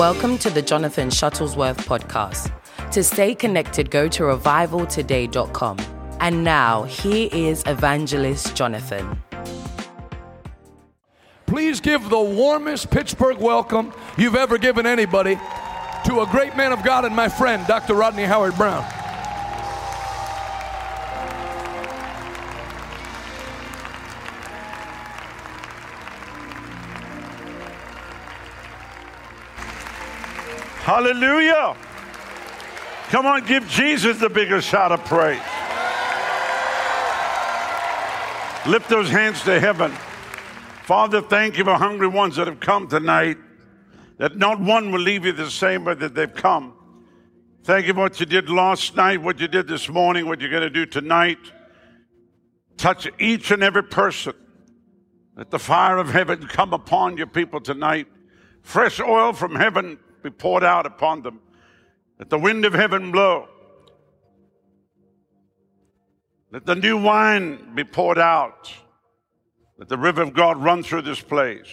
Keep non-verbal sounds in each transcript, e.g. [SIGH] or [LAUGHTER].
Welcome to the Jonathan Shuttlesworth podcast. To stay connected, go to revivaltoday.com. And now, here is Evangelist Jonathan. Please give the warmest Pittsburgh welcome you've ever given anybody to a great man of God and my friend, Dr. Rodney Howard Browne. Hallelujah. Come on, give Jesus the biggest shout of praise. Lift those hands to heaven. Father, thank you for hungry ones that have come tonight, that not one will leave you the same way that they've come. Thank you for what you did last night, what you did this morning, what you're going to do tonight. Touch each and every person. Let the fire of heaven come upon your people tonight. Fresh oil from heaven be poured out upon them. Let the wind of heaven blow. Let the new wine be poured out. Let the river of God run through this place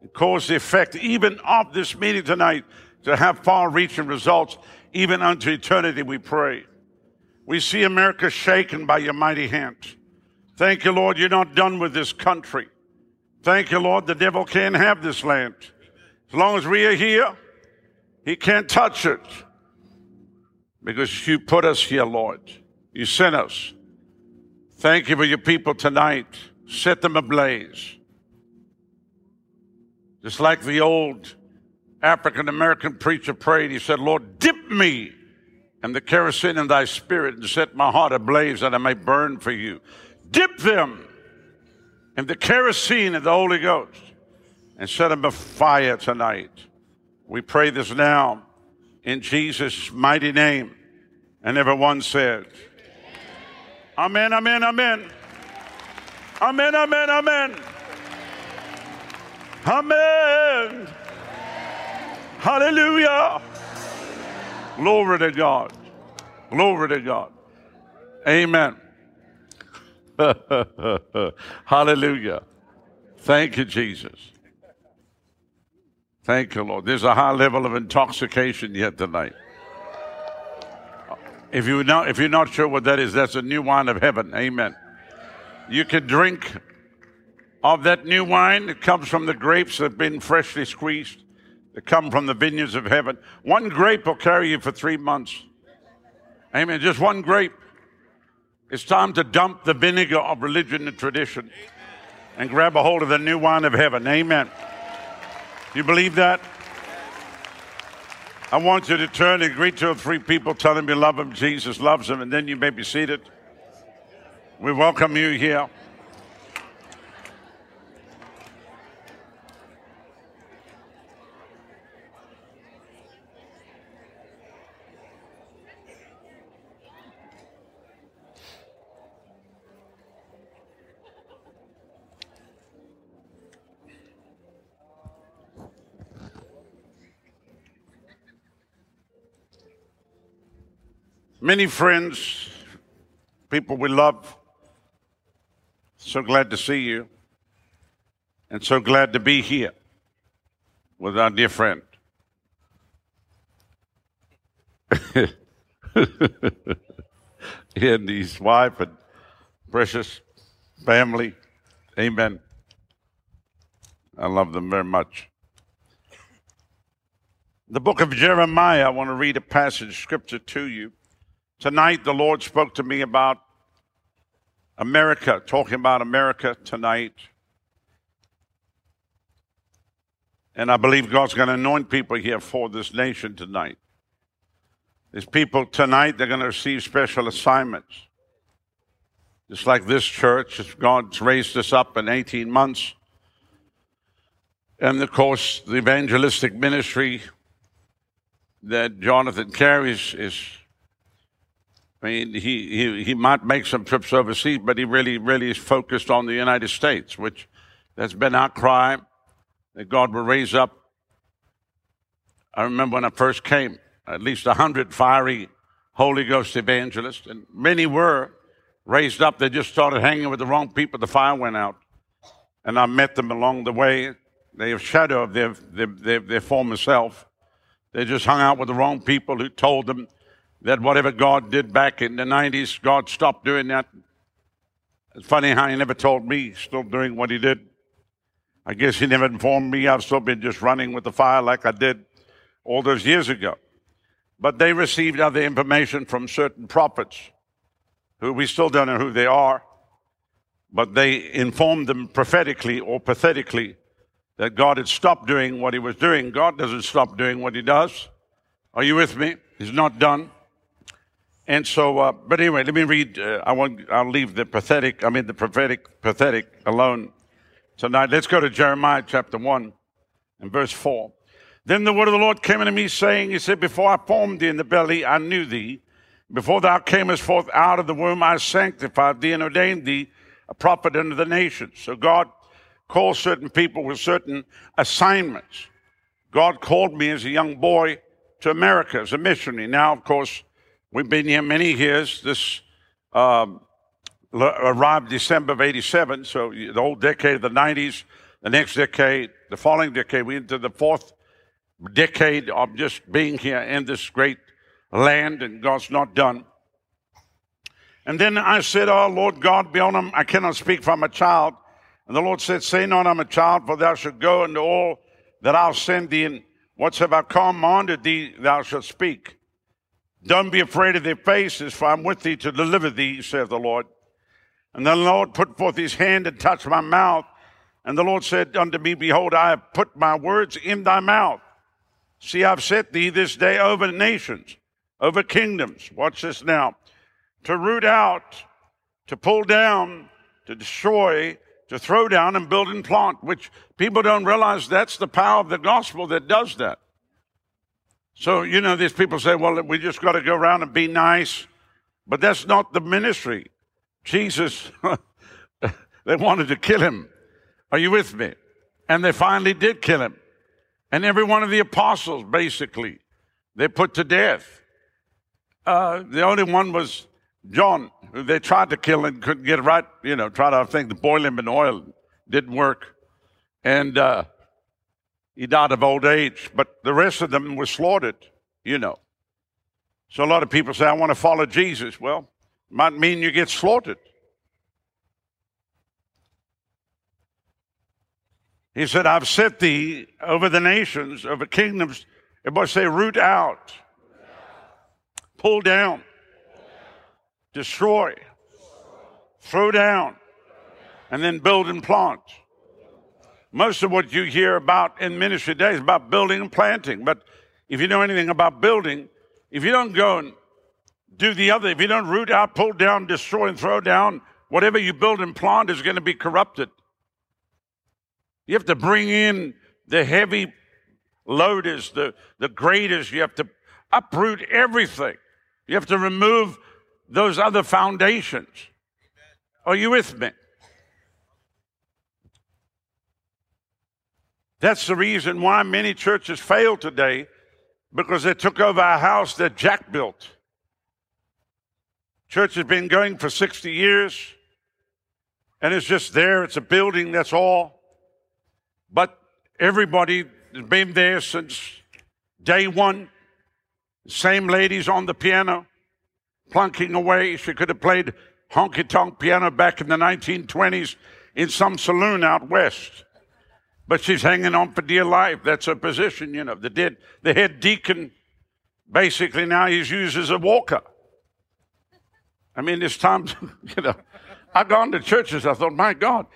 and cause the effect even of this meeting tonight to have far reaching results, even unto eternity, we pray. We see America shaken by your mighty hand. Thank you, Lord, you're not done with this country. Thank you, Lord, the devil can't have this land. As long as we are here, he can't touch it because you put us here, Lord. You sent us. Thank you for your people tonight. Set them ablaze. Just like the old African American preacher prayed, he said, Lord, dip me in the kerosene in thy spirit and set my heart ablaze that I may burn for you. Dip them in the kerosene of the Holy Ghost and set them afire tonight. We pray this now in Jesus' mighty name. And everyone said, Amen, amen, amen. Amen, amen, amen. Amen. Hallelujah. Glory to God. Glory to God. Amen. [LAUGHS] Hallelujah. Thank you, Jesus. Thank you, Lord. There's a high level of intoxication yet tonight. If you're not, if you're not sure what that is, that's a new wine of heaven. Amen. You can drink of that new wine. It comes from the grapes that have been freshly squeezed. They come from the vineyards of heaven. One grape will carry you for three months. Amen. Just one grape. It's time to dump the vinegar of religion and tradition and grab a hold of the new wine of heaven. Amen. You believe that? I want you to turn and greet two or three people, tell them you love them, Jesus loves them, and then you may be seated. We welcome you here. Many friends, people we love, so glad to see you, and so glad to be here with our dear friend. [LAUGHS] and his wife and precious family. Amen. I love them very much. The book of Jeremiah, I want to read a passage of scripture to you. Tonight, the Lord spoke to me about America, talking about America tonight. And I believe God's going to anoint people here for this nation tonight. These people tonight, they're going to receive special assignments. Just like this church, God's raised us up in 18 months. And of course, the evangelistic ministry that Jonathan carries is I mean, he, he, he might make some trips overseas, but he really, really is focused on the United States, which that's been our cry that God will raise up. I remember when I first came, at least a hundred fiery Holy Ghost evangelists, and many were raised up. They just started hanging with the wrong people. The fire went out. And I met them along the way. They have shadow of their, their, their, their former self. They just hung out with the wrong people who told them that whatever God did back in the 90s, God stopped doing that. It's funny how he never told me he's still doing what he did. I guess he never informed me. I've still been just running with the fire like I did all those years ago. But they received other information from certain prophets who we still don't know who they are, but they informed them prophetically or pathetically that God had stopped doing what he was doing. God doesn't stop doing what he does. Are you with me? He's not done. And so, uh, but anyway, let me read. Uh, I want. I'll leave the pathetic. I mean, the prophetic, pathetic alone tonight. Let's go to Jeremiah chapter one and verse four. Then the word of the Lord came unto me, saying, He said, Before I formed thee in the belly, I knew thee. Before thou camest forth out of the womb, I sanctified thee and ordained thee a prophet unto the nations. So God calls certain people with certain assignments. God called me as a young boy to America as a missionary. Now, of course, we've been here many years. This um, arrived December of 87, so the old decade of the 90s, the next decade, the following decade, we into the fourth decade of just being here in this great land, and God's not done. And then I said, Oh, Lord God, beyond him, I cannot speak for I'm a child. And the Lord said, Say not, I'm a child, for thou shalt go into all that I'll send thee, and whatsoever I commanded thee, thou shalt speak. Don't be afraid of their faces, for I'm with thee to deliver thee, saith the Lord. And the Lord put forth his hand and touched my mouth. And the Lord said unto me, Behold, I have put my words in thy mouth. See, I've set thee this day over nations, over kingdoms. Watch this now. To root out, to pull down, to destroy, to throw down and build and plant, which people don't realize that's the power of the gospel that does that. So, you know, these people say, well, we just got to go around and be nice. But that's not the ministry. Jesus, [LAUGHS] they wanted to kill him. Are you with me? And they finally did kill him. And every one of the apostles, basically, they put to death. Uh, the only one was John, who they tried to kill and couldn't get right, you know, to, I think, to boil him in oil. Didn't work. And uh, he died of old age. But the rest of them were slaughtered, you know. So a lot of people say, I want to follow Jesus. Well, might mean you get slaughtered. He said, I've set thee over the nations, over kingdoms. Everybody say, root out, pull down, destroy, throw down, and then build and plant. Most of what you hear about in ministry today is about building and planting. But if you know anything about building, if you don't go and do the other, if you don't root out, pull down, destroy, and throw down, whatever you build and plant is going to be corrupted. You have to bring in the heavy loaders, the, the graders. You have to uproot everything. You have to remove those other foundations. Are you with me? That's the reason why many churches fail today because they took over a house that Jack built. Church has been going for 60 years and it's just there. It's a building, that's all. But everybody has been there since day one. Same ladies on the piano, plunking away. She could have played honky tonk piano back in the 1920s in some saloon out west. But she's hanging on for dear life. That's her position, you know. The, dead, the head deacon, basically now he's used as a walker. I mean, there's times, [LAUGHS] you know, I've gone to churches, I thought, my God,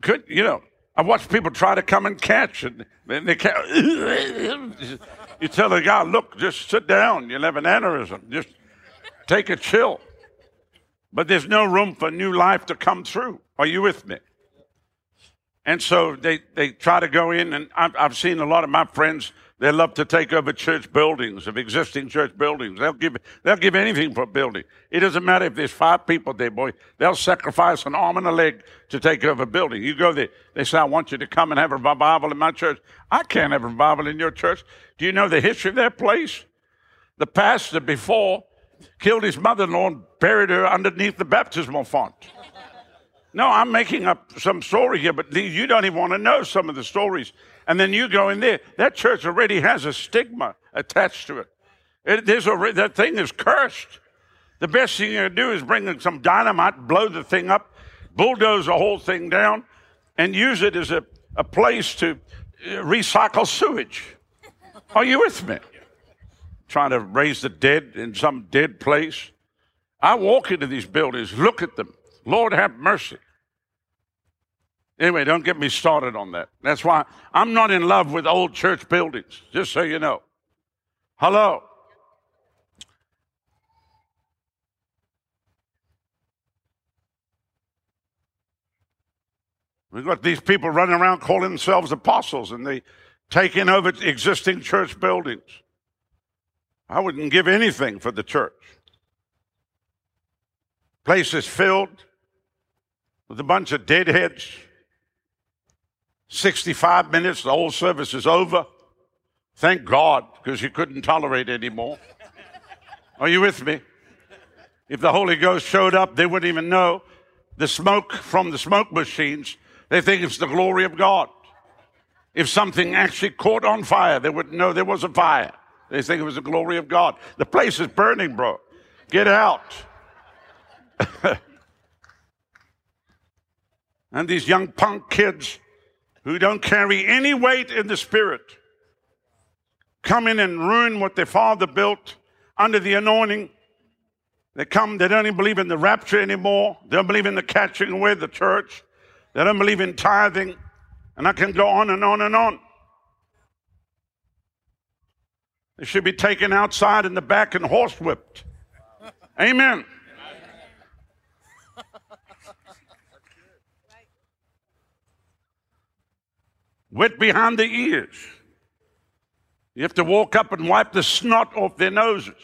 could, you know, I've watched people try to come and catch, and then they can't. [LAUGHS] you tell the guy, look, just sit down. You'll have an aneurysm. Just take a chill. But there's no room for new life to come through. Are you with me? And so they, they try to go in, and I've, I've seen a lot of my friends they love to take over church buildings, of existing church buildings. They'll give, they'll give anything for a building. It doesn't matter if there's five people there, boy. They'll sacrifice an arm and a leg to take over a building. You go there. They say, I want you to come and have a revival in my church. I can't have a revival in your church. Do you know the history of that place? The pastor before killed his mother-in-law and buried her underneath the baptismal font. No, I'm making up some story here, but you don't even want to know some of the stories And then you go in there. That church already has a stigma attached to it. it there's a, that thing is cursed. The best thing you can do is bring some dynamite, blow the thing up, bulldoze the whole thing down, and use it as a, a place to uh, recycle sewage. Are you with me? Trying to raise the dead in some dead place. I walk into these buildings, look at them. Lord have mercy. Anyway, don't get me started on that. That's why I'm not in love with old church buildings, just so you know. Hello. We've got these people running around calling themselves apostles and they taking over existing church buildings. I wouldn't give anything for the church. Place is filled with a bunch of deadheads. 65 minutes, the whole service is over. Thank God, because you couldn't tolerate anymore. Are you with me? If the Holy Ghost showed up, they wouldn't even know the smoke from the smoke machines. They think it's the glory of God. If something actually caught on fire, they wouldn't know there was a fire. They think it was the glory of God. The place is burning, bro. Get out. [LAUGHS] and these young punk kids who don't carry any weight in the spirit come in and ruin what their father built under the anointing. They come, they don't even believe in the rapture anymore. They don't believe in the catching away of the church. They don't believe in tithing. And I can go on and on and on. They should be taken outside in the back and horsewhipped. Amen. Wet behind the ears. You have to walk up and wipe the snot off their noses.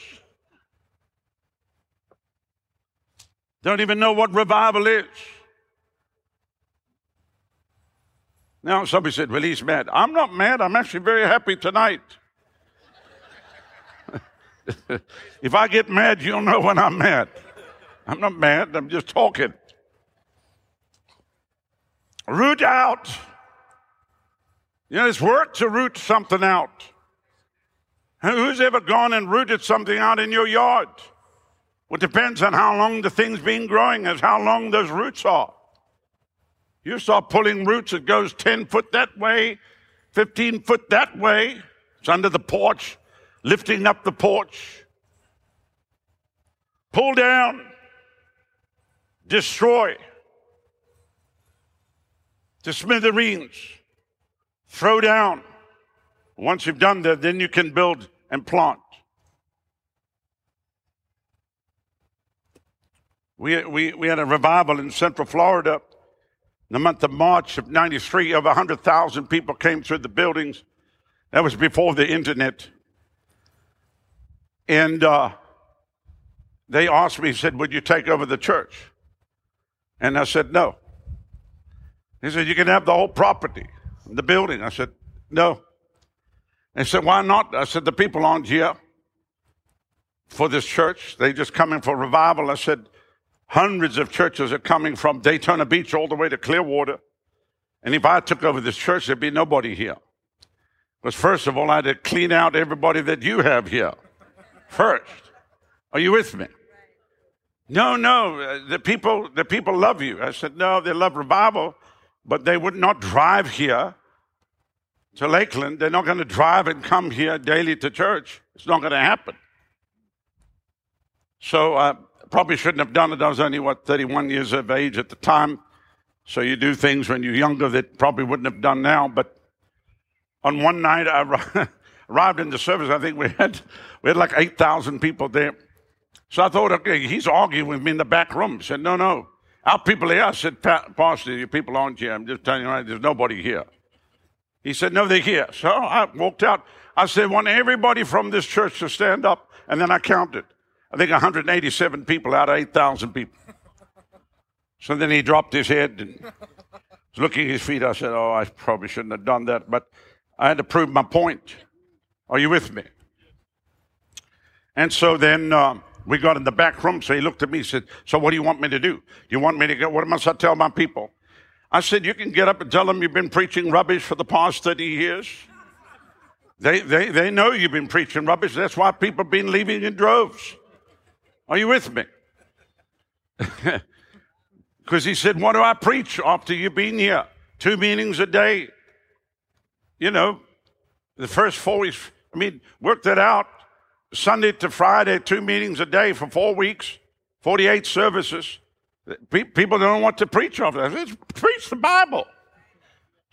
Don't even know what revival is. Now, somebody said, Well, he's mad. I'm not mad. I'm actually very happy tonight. [LAUGHS] if I get mad, you'll know when I'm mad. I'm not mad, I'm just talking. Root out. You know, it's work to root something out. Who's ever gone and rooted something out in your yard? Well, it depends on how long the thing's been growing, as how long those roots are. You start pulling roots, it goes 10 foot that way, 15 foot that way. It's under the porch, lifting up the porch. Pull down, destroy, to smithereens, throw down. Once you've done that, then you can build and plant. We, we, we had a revival in Central Florida in the month of March of 93, over 100,000 people came through the buildings. That was before the internet. And uh, they asked me, said, Would you take over the church? And I said, No. He said, You can have the whole property, the building. I said, No. They said, Why not? I said, The people aren't here for this church. They just come in for revival. I said, Hundreds of churches are coming from Daytona Beach all the way to Clearwater. And if I took over this church, there'd be nobody here. Because first of all, I had to clean out everybody that you have here. First. Are you with me? No, no. The people, the people love you. I said, no, they love revival, but they would not drive here to Lakeland. They're not going to drive and come here daily to church. It's not going to happen. So uh, probably shouldn't have done it. I was only, what, 31 years of age at the time. So you do things when you're younger that probably wouldn't have done now. But on one night, I [LAUGHS] arrived in the service. I think we had, we had like 8,000 people there. So I thought, okay, he's arguing with me in the back room. I said, no, no. Our people here. I said, Pastor, your people aren't here. I'm just telling you, right, there's nobody here. He said, no, they're here. So I walked out. I said, want everybody from this church to stand up. And then I counted. I think 187 people out of 8,000 people. So then he dropped his head and was looking at his feet. I said, Oh, I probably shouldn't have done that, but I had to prove my point. Are you with me? And so then uh, we got in the back room. So he looked at me and said, So what do you want me to do? You want me to go? What must I tell my people? I said, You can get up and tell them you've been preaching rubbish for the past 30 years. They, they, they know you've been preaching rubbish. That's why people have been leaving in droves. Are you with me? [LAUGHS] Because he said, What do I preach after you've been here? Two meetings a day. You know, the first four weeks, I mean, work that out. Sunday to Friday, two meetings a day for four weeks, 48 services. People don't want to preach off that. Preach the Bible.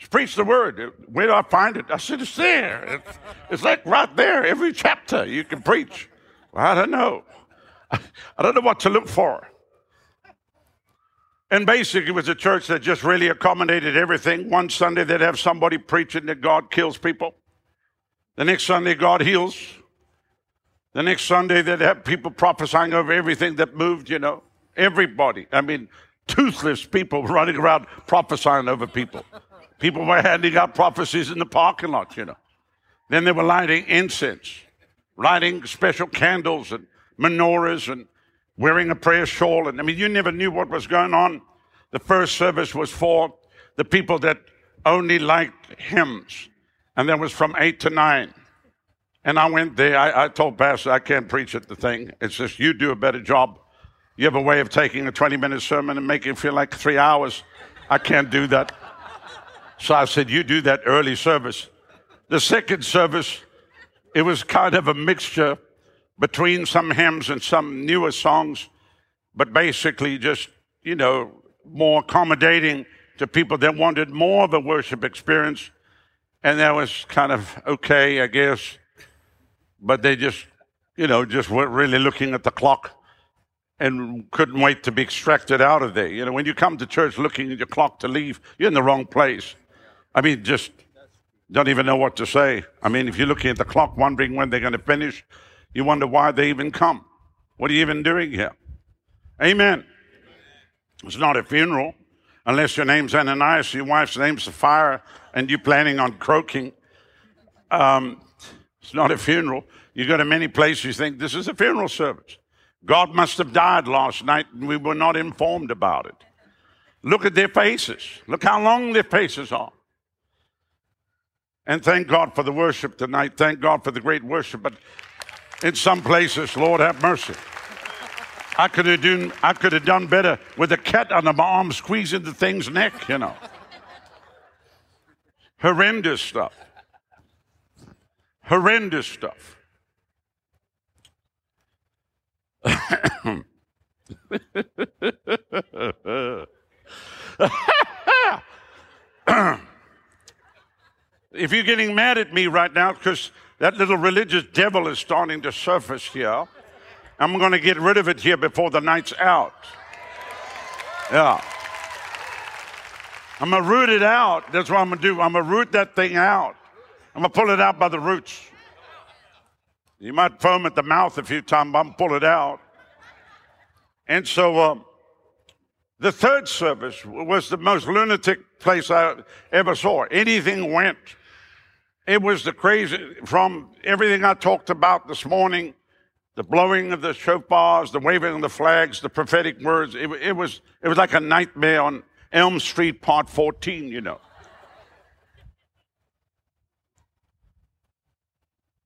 Preach the word. Where do I find it? I said, it's there. It's, it's like right there. Every chapter you can preach. Well, I don't know. [LAUGHS] I don't know what to look for. And basically, it was a church that just really accommodated everything. One Sunday, they'd have somebody preaching that God kills people. The next Sunday, God heals. The next Sunday, they'd have people prophesying over everything that moved, you know. Everybody. I mean, toothless people [LAUGHS] running around prophesying over people. People were handing out prophecies in the parking lot, you know. Then they were lighting incense, lighting special candles and menorahs and wearing a prayer shawl. And I mean, you never knew what was going on. The first service was for the people that only liked hymns. And that was from eight to nine. And I went there. I, I told Pastor, I can't preach at the thing. It's just you do a better job. You have a way of taking a 20 minute sermon and making it feel like three hours. I can't do that. So I said, You do that early service. The second service, it was kind of a mixture between some hymns and some newer songs, but basically just, you know, more accommodating to people that wanted more of a worship experience. And that was kind of okay, I guess. But they just, you know, just weren't really looking at the clock and couldn't wait to be extracted out of there. You know, when you come to church looking at your clock to leave, you're in the wrong place. I mean, just don't even know what to say. I mean, if you're looking at the clock, wondering when they're going to finish, you wonder why they even come. What are you even doing here? Amen. It's not a funeral unless your name's Ananias, your wife's name's Sapphira, and you're planning on croaking. Um, it's not a funeral. You go to many places, you think this is a funeral service. God must have died last night and we were not informed about it. Look at their faces. Look how long their faces are. And thank God for the worship tonight. Thank God for the great worship. But in some places, Lord have mercy. I could have done I could have done better with a cat under my arm squeezing the thing's neck, you know. Horrendous stuff. Horrendous stuff. if you're getting mad at me right now because that little religious devil is starting to surface here, I'm going to get rid of it here before the night's out. Yeah. I'm going to root it out. That's what I'm going to do. I'm going to root that thing out. I'm going to pull it out by the roots. You might foam at the mouth a few times, but I'm pull it out. And so uh, the third service was the most lunatic place I ever saw. Anything went. It was the crazy, from everything I talked about this morning, the blowing of the shofars, the waving of the flags, the prophetic words, it, it was, it was like a nightmare on Elm Street, part 14, you know.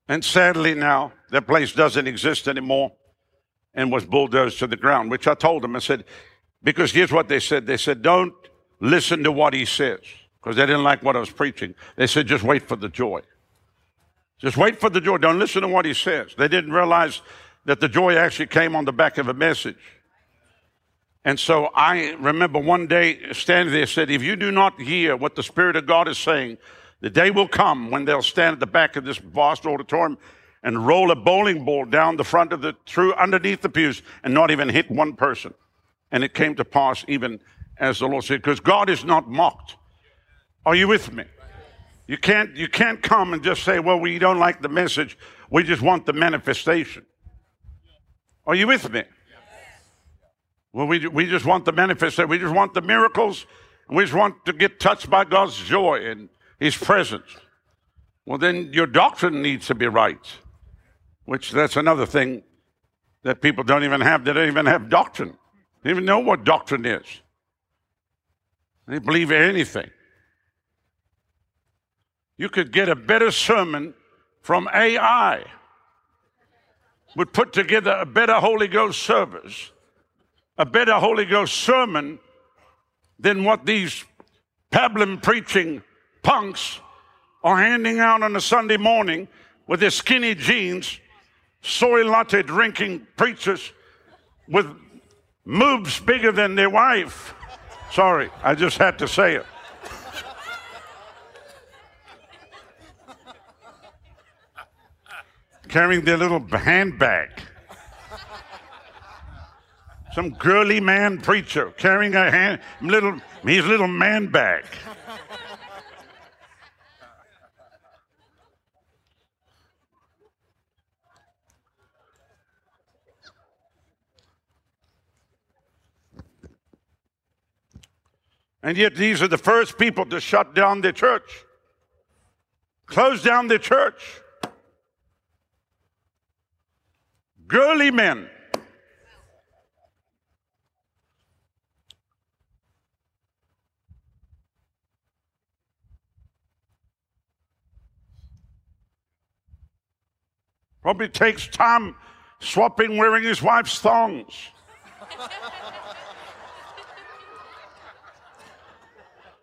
And sadly now, that place doesn't exist anymore and was bulldozed to the ground, which I told them. I said, because here's what they said. They said, don't listen to what he says, because they didn't like what I was preaching. They said, just wait for the joy. Just wait for the joy. Don't listen to what he says. They didn't realize that the joy actually came on the back of a message. And so I remember one day standing there said, if you do not hear what the Spirit of God is saying, the day will come when they'll stand at the back of this vast auditorium and roll a bowling ball down the front of the through underneath the pews and not even hit one person. And it came to pass even as the Lord said, because God is not mocked. Are you with me? You can't you can't come and just say, well, we don't like the message. We just want the manifestation. Are you with me? Well, we, we just want the manifestation. We just want the miracles. We just want to get touched by God's joy and his presence. Well, then your doctrine needs to be right, which that's another thing that people don't even have. They don't even have doctrine. They don't even know what doctrine is. They believe anything. You could get a better sermon from AI, would put together a better Holy Ghost service, a better Holy Ghost sermon than what these pablum preaching punks are handing out on a Sunday morning with their skinny jeans, soy latte drinking preachers with moves bigger than their wife. Sorry, I just had to say it. Carrying their little handbag. Some girly man preacher carrying a hand, little, his little man bag. And yet, these are the first people to shut down the church, close down the church. Girly men. Probably takes time swapping wearing his wife's thongs. [LAUGHS]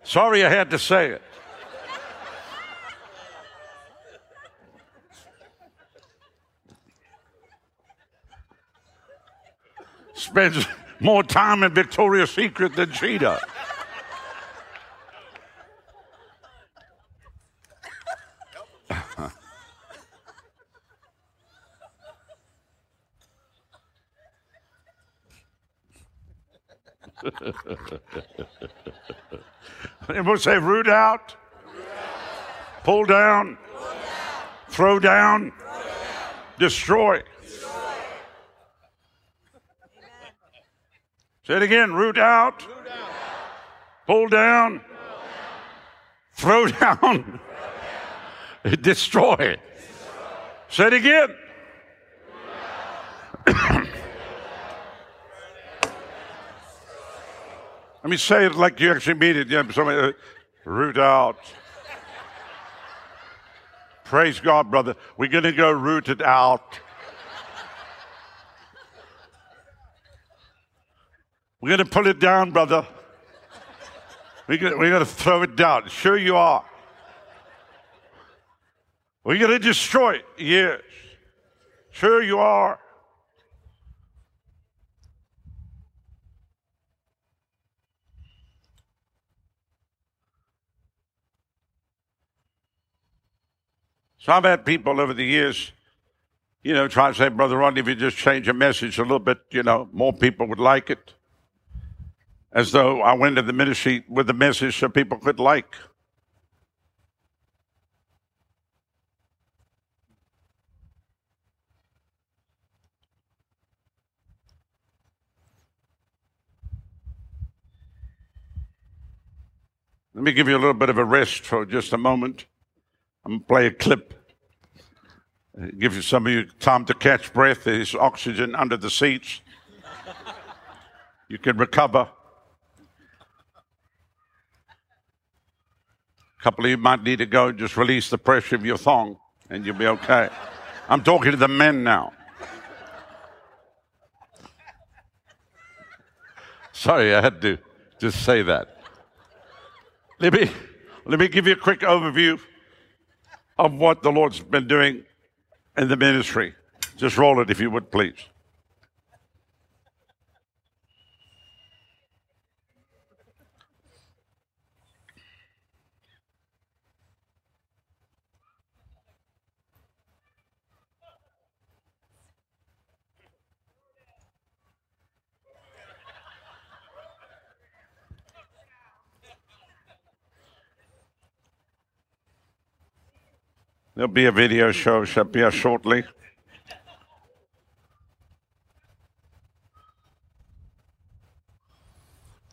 Sorry I had to say it. Spends more time in Victoria's Secret than she does. Everyone say root out, pull down, throw down, destroy. Say it again root out, pull down, throw down, [LAUGHS] destroy. Say it again. Let me say it like you actually mean it. Yeah, somebody, uh, root out. Praise God, brother. We're going to go root it out. We're going to pull it down, brother. We're going, we're to throw it down. Sure, you are. We're going to destroy it. Yes. Sure, you are. So I've had people over the years, you know, try to say, Brother Rodney, if you just change your message a little bit, you know, more people would like it. As though I went to the ministry with a message so people could like. Let me give you a little bit of a rest for just a moment. I'm to play a clip. Uh, give you some of you time to catch breath. There's oxygen under the seats. You can recover. A couple of you might need to go and just release the pressure of your thong, and you'll be okay. I'm talking to the men now. Sorry, I had to just say that. Let me, let me give you a quick overview of what the Lord's been doing in the ministry. Just roll it if you would, please. There'll be a video show up here shortly.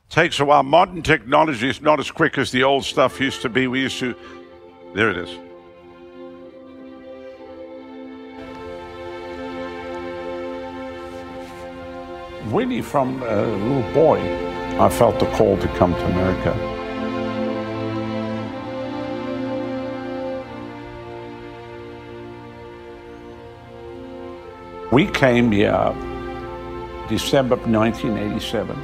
Takes a while. Modern technology is not as quick as the old stuff used to be. We used to. There it is. Really, from a little boy, I felt the call to come to America. We came here December of 1987.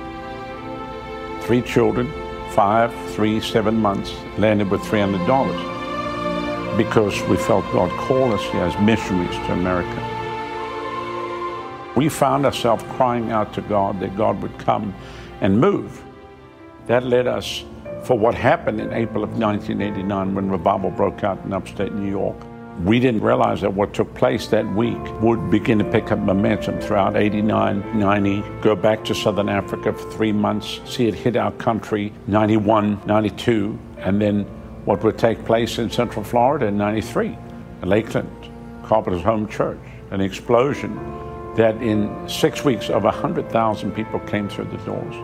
Three children, five, three, seven months, landed with $300 because we felt God called us here as missionaries to America. We found ourselves crying out to God that God would come and move. That led us for what happened in April of 1989 when revival broke out in upstate New York. We didn't realize that what took place that week would begin to pick up momentum throughout 89, 90, go back to Southern Africa for three months, see it hit our country 91, 92, and then what would take place in Central Florida in 93, Lakeland, Carpenter's Home Church, an explosion that in six weeks over 100,000 people came through the doors.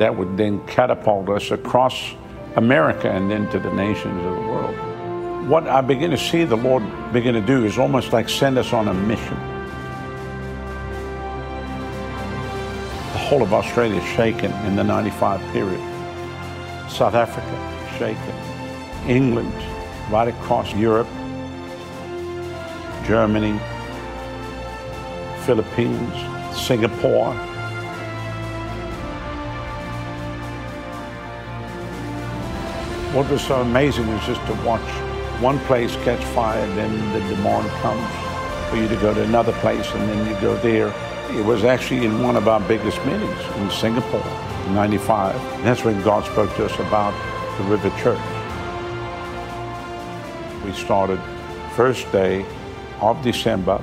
That would then catapult us across America and then to the nations of the world. What I begin to see the Lord begin to do is almost like send us on a mission. The whole of Australia is shaken in the 95 period. South Africa, shaken. England, right across Europe, Germany, Philippines, Singapore. What was so amazing was just to watch one place catch fire, then the demand comes for you to go to another place, and then you go there. It was actually in one of our biggest meetings in Singapore in 95. And that's when God spoke to us about the River Church. We started first day of December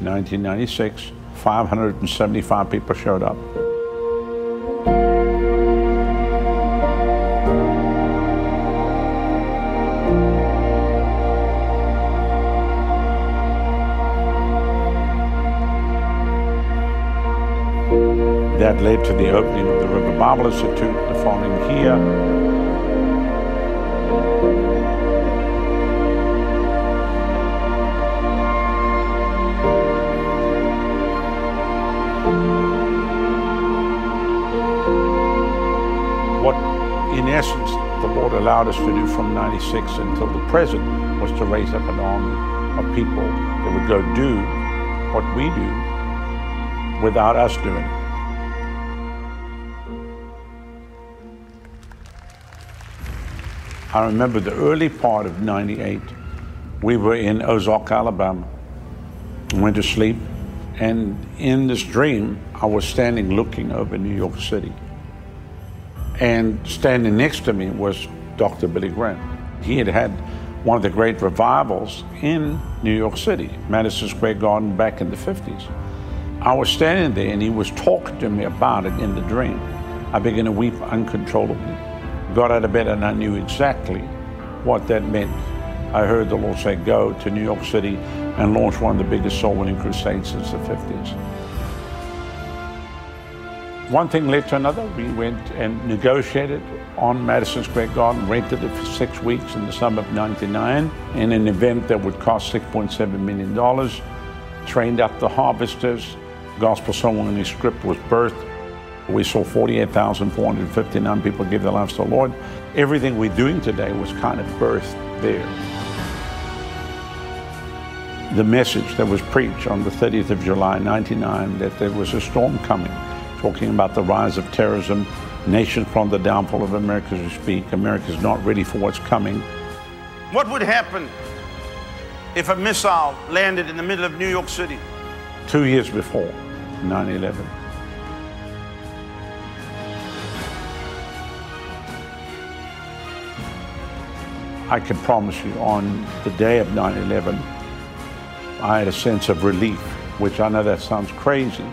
1996, 575 people showed up. Led to the opening of the River Bible Institute the following year. What, in essence, the Lord allowed us to do from 96 until the present was to raise up an army of people that would go do what we do without us doing it. I remember the early part of 98. We were in Ozark, Alabama. Went to sleep, and in this dream, I was standing looking over New York City. And standing next to me was Dr. Billy Graham. He had had one of the great revivals in New York City, Madison Square Garden back in the 50s. I was standing there and he was talking to me about it in the dream. I began to weep uncontrollably. Got out of bed and I knew exactly what that meant. I heard the Lord say, Go to New York City and launch one of the biggest soul winning crusades since the 50s. One thing led to another. We went and negotiated on Madison Square Garden, rented it for six weeks in the summer of 99 in an event that would cost $6.7 million. Trained up the harvesters. Gospel Soul Winning Script was birthed. We saw 48,459 people give their lives to the Lord. Everything we're doing today was kind of birthed there. The message that was preached on the 30th of July, 99, that there was a storm coming, talking about the rise of terrorism, nations from the downfall of America as we speak. America's not ready for what's coming. What would happen if a missile landed in the middle of New York City? Two years before 9 11. I can promise you, on the day of 9 11, I had a sense of relief, which I know that sounds crazy,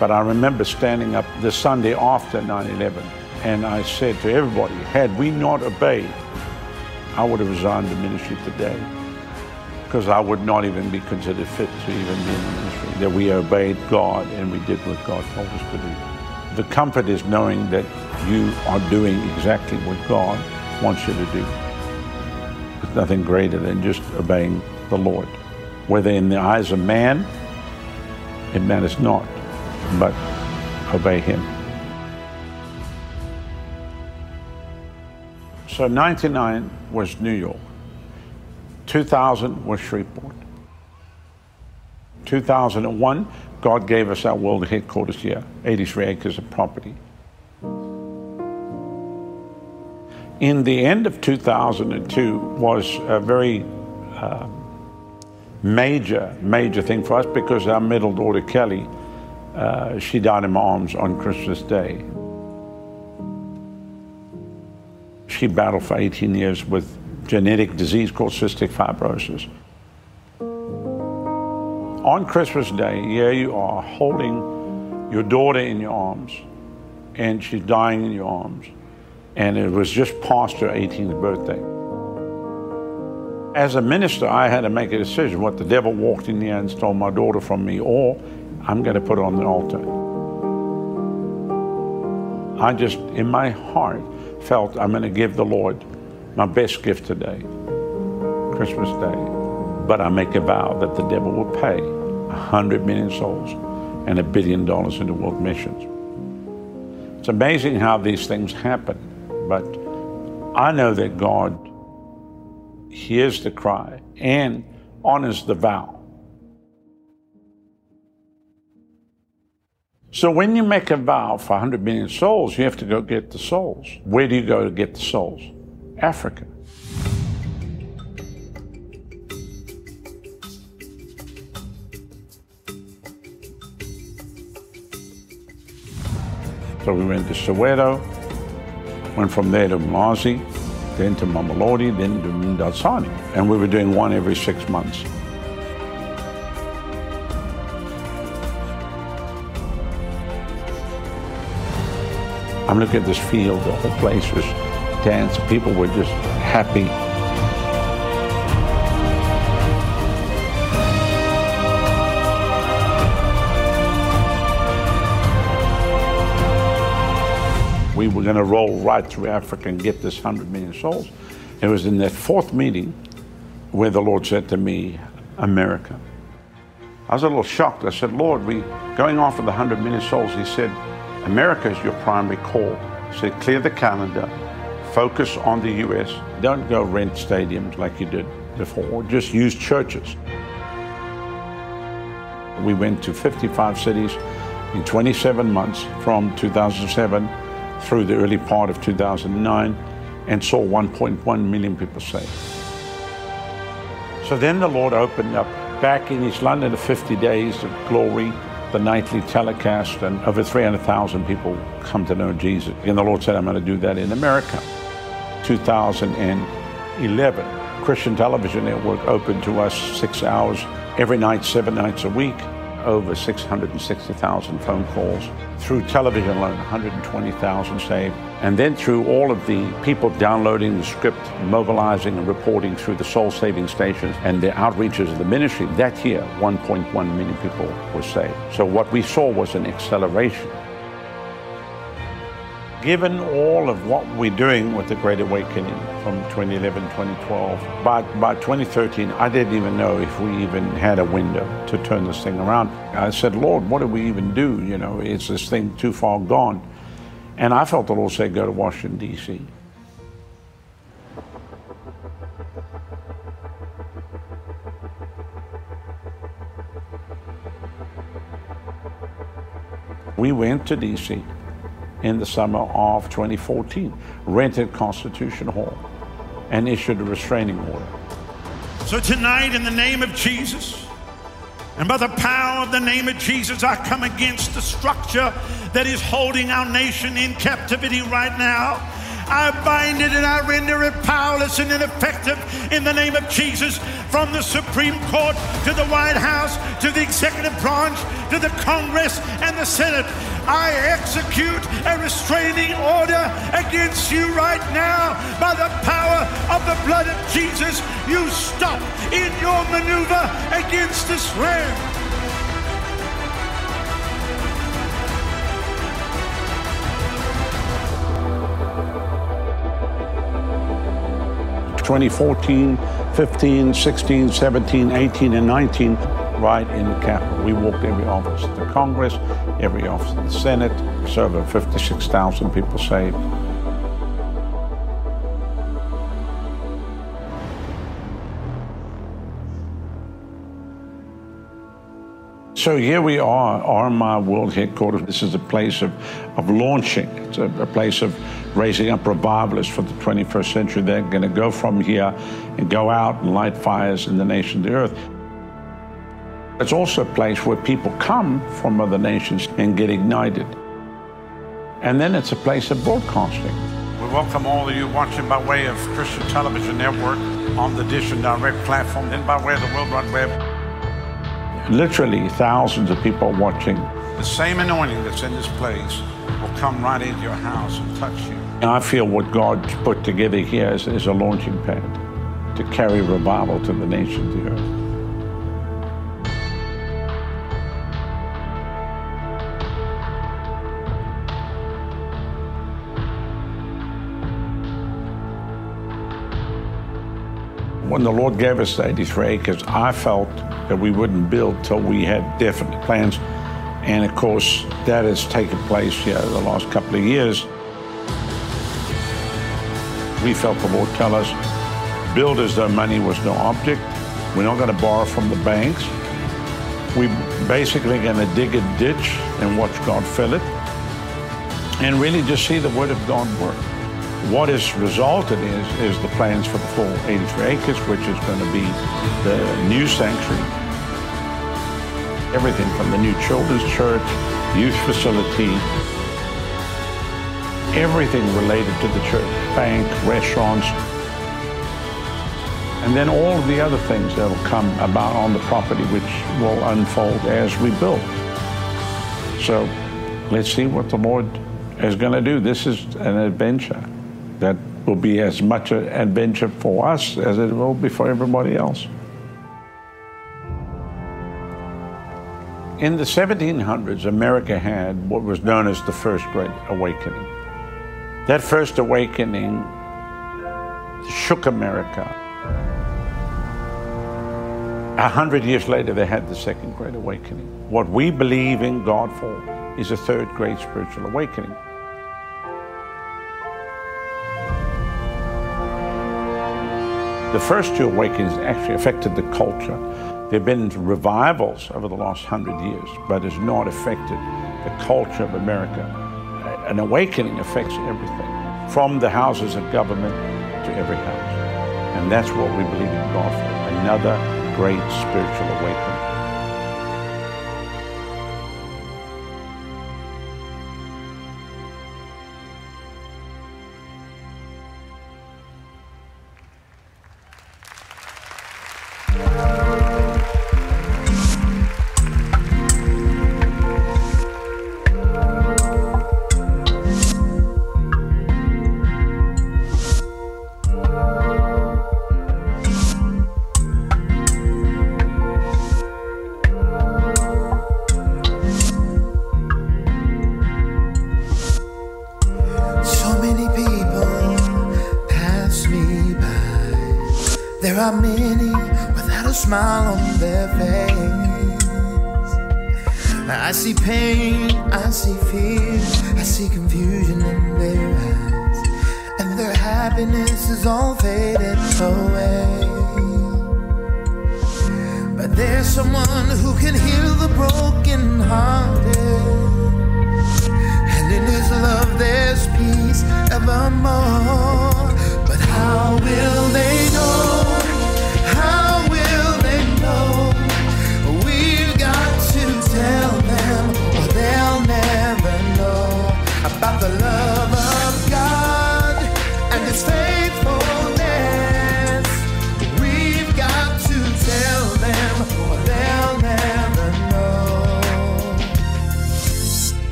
but I remember standing up the Sunday after 9 11, and I said to everybody, had we not obeyed, I would have resigned the ministry today, because I would not even be considered fit to even be in the ministry. That we obeyed God and we did what God told us to do. The comfort is knowing that you are doing exactly what God wants you to do. Nothing greater than just obeying the Lord. Whether in the eyes of man, it matters not, but obey Him. So 99 was New York. 2000 was Shreveport. 2001, God gave us our world headquarters here, 83 acres of property. In the end of 2002 was a very uh, major, major thing for us because our middle daughter Kelly, uh, she died in my arms on Christmas Day. She battled for 18 years with genetic disease called cystic fibrosis. On Christmas Day, here you are holding your daughter in your arms, and she's dying in your arms. And it was just past her 18th birthday. As a minister, I had to make a decision what the devil walked in here and stole my daughter from me, or I'm going to put her on the altar. I just, in my heart, felt I'm going to give the Lord my best gift today, Christmas Day. But I make a vow that the devil will pay a hundred million souls and a billion dollars into world missions. It's amazing how these things happen, but I know that God hears the cry and honors the vow. So when you make a vow for 100 million souls, you have to go get the souls. Where do you go to get the souls? Africa. So we went to Soweto, went from there to Mazi, then to Mamelodi, then to Mdantsane. And we were doing one every six months. I'm looking at this field, the whole place was dancing. People were just happy. We were going to roll right through Africa and get this 100 million souls. It was in that fourth meeting where the Lord said to me, America. I was a little shocked. I said, Lord, we going off with the 100 million souls. He said, America is your primary call. He said, clear the calendar, focus on the U.S. Don't go rent stadiums like you did before. Just use churches. We went to 55 cities in 27 months from 2007 through the early part of 2009 and saw 1.1 million people saved. So then the Lord opened up back in East London the 50 days of glory, the nightly telecast, and over 300,000 people come to know Jesus. And the Lord said, I'm going to do that in America. 2011, Christian Television Network opened to us six hours every night, seven nights a week over 660,000 phone calls. Through television alone, 120,000 saved. And then through all of the people downloading the script, mobilizing and reporting through the soul saving stations and the outreaches of the ministry, that year, 1.1 million people were saved. So what we saw was an acceleration given all of what we're doing with the Great Awakening from 2011, 2012, by, by 2013, I didn't even know if we even had a window to turn this thing around. I said, Lord, what do we even do? You know, is this thing too far gone? And I felt the Lord say, go to Washington, D.C. We went to D.C in the summer of 2014, rented Constitution Hall, and issued a restraining order. So tonight, in the name of Jesus, and by the power of the name of Jesus, I come against the structure that is holding our nation in captivity right now. I bind it and I render it powerless and ineffective in the name of Jesus. From the Supreme Court to the White House to the executive branch to the Congress and the Senate. I execute a restraining order against you right now by the power of the blood of Jesus. You stop in your maneuver against this land. 2014, 15, 16, 17, 18, and 19 right in the Capitol. We walked every office of the Congress, every office of the Senate, served 56,000 people saved. So here we are, RMI World Headquarters. This is a place of, of launching. It's a, a place of raising up revivalists for the 21st century. They're going to go from here and go out and light fires in the nations of the earth. It's also a place where people come from other nations and get ignited. And then it's a place of broadcasting. We welcome all of you watching by way of Christian Television Network on the Dish and Direct platform, then by way of the World Wide Web. Literally, thousands of people watching. The same anointing that's in this place will come right into your house and touch you. I feel what God's put together here is, is a launching pad to carry revival to the nations of the earth. When the Lord gave us the 83 acres, I felt that we wouldn't build till we had definite plans. And of course, that has taken place here the last couple of years. We felt the Lord tell us, build as though money was no object. We're not going to borrow from the banks. We're basically going to dig a ditch and watch God fill it and really just see the Word of God work. What has resulted is, is the plans for the full 83 acres, which is going to be the new sanctuary. Everything from the new children's church, youth facility, everything related to the church, bank, restaurants, and then all of the other things that will come about on the property which will unfold as we build. So let's see what the Lord is going to do. This is an adventure that will be as much an adventure for us as it will be for everybody else. In the 1700s, America had what was known as the First Great Awakening. That First Awakening shook America. A hundred years later, they had the Second Great Awakening. What we believe in God for is a third great spiritual awakening. The first two awakenings actually affected the culture. There have been revivals over the last hundred years, but it's not affected the culture of America. An awakening affects everything, from the houses of government to every house. And that's what we believe in God for another great spiritual awakening. There are many without a smile on their face. I see pain, I see fear, I see confusion in their eyes, and their happiness is all faded away. But there's someone who can heal the broken hearted. And in his love there's peace evermore. But how will they know?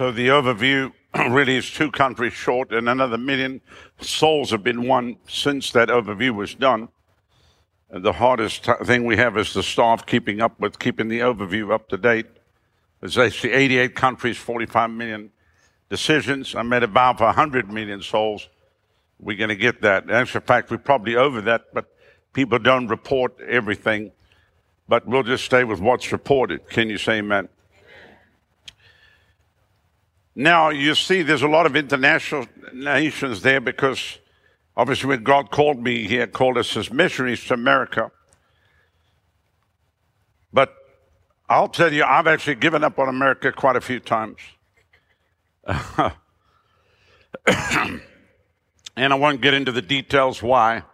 So the overview [CLEARS THROAT] really is two countries short, and another million souls have been won since that overview was done. And the hardest t- thing we have is the staff keeping up with keeping the overview up to date. There's actually 88 countries, 45 million decisions. I made a vow for 100 million souls. We're going to get that. In actual fact, we're probably over that, but people don't report everything. But we'll just stay with what's reported. Can you say amen? Now, you see, there's a lot of international nations there because obviously when God called me, He had called us as missionaries to America. But I'll tell you, I've actually given up on America quite a few times. [COUGHS] and I won't get into the details why.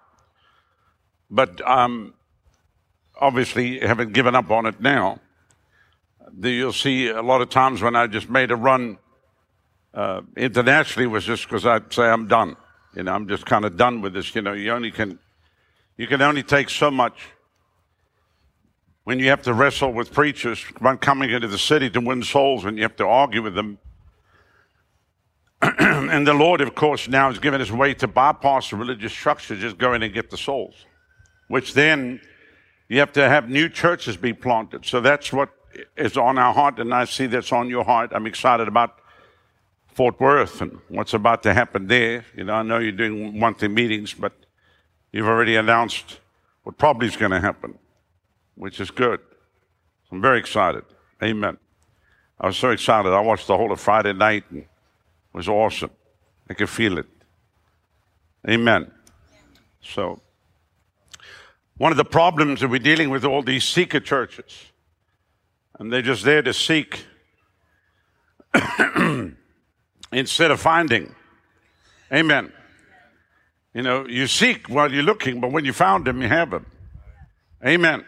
But um, obviously, haven't given up on it now. You'll see a lot of times when I just made a run uh, internationally was just because I'd say I'm done. You know, I'm just kind of done with this. You know, you only can, you can only take so much when you have to wrestle with preachers when coming into the city to win souls, when you have to argue with them. [CLEARS THROAT] and the Lord, of course, now has given us way to bypass the religious structure, just go in and get the souls, which then you have to have new churches be planted. So that's what is on our heart, and I see that's on your heart. I'm excited about Fort Worth and what's about to happen there. You know, I know you're doing monthly meetings, but you've already announced what probably is going to happen, which is good. I'm very excited. Amen. I was so excited. I watched the whole of Friday night and it was awesome. I could feel it. Amen. So, one of the problems that we're dealing with all these seeker churches, and they're just there to seek [CLEARS THROAT] instead of finding. Amen. You know, you seek while you're looking, but when you found him, you have him. Amen.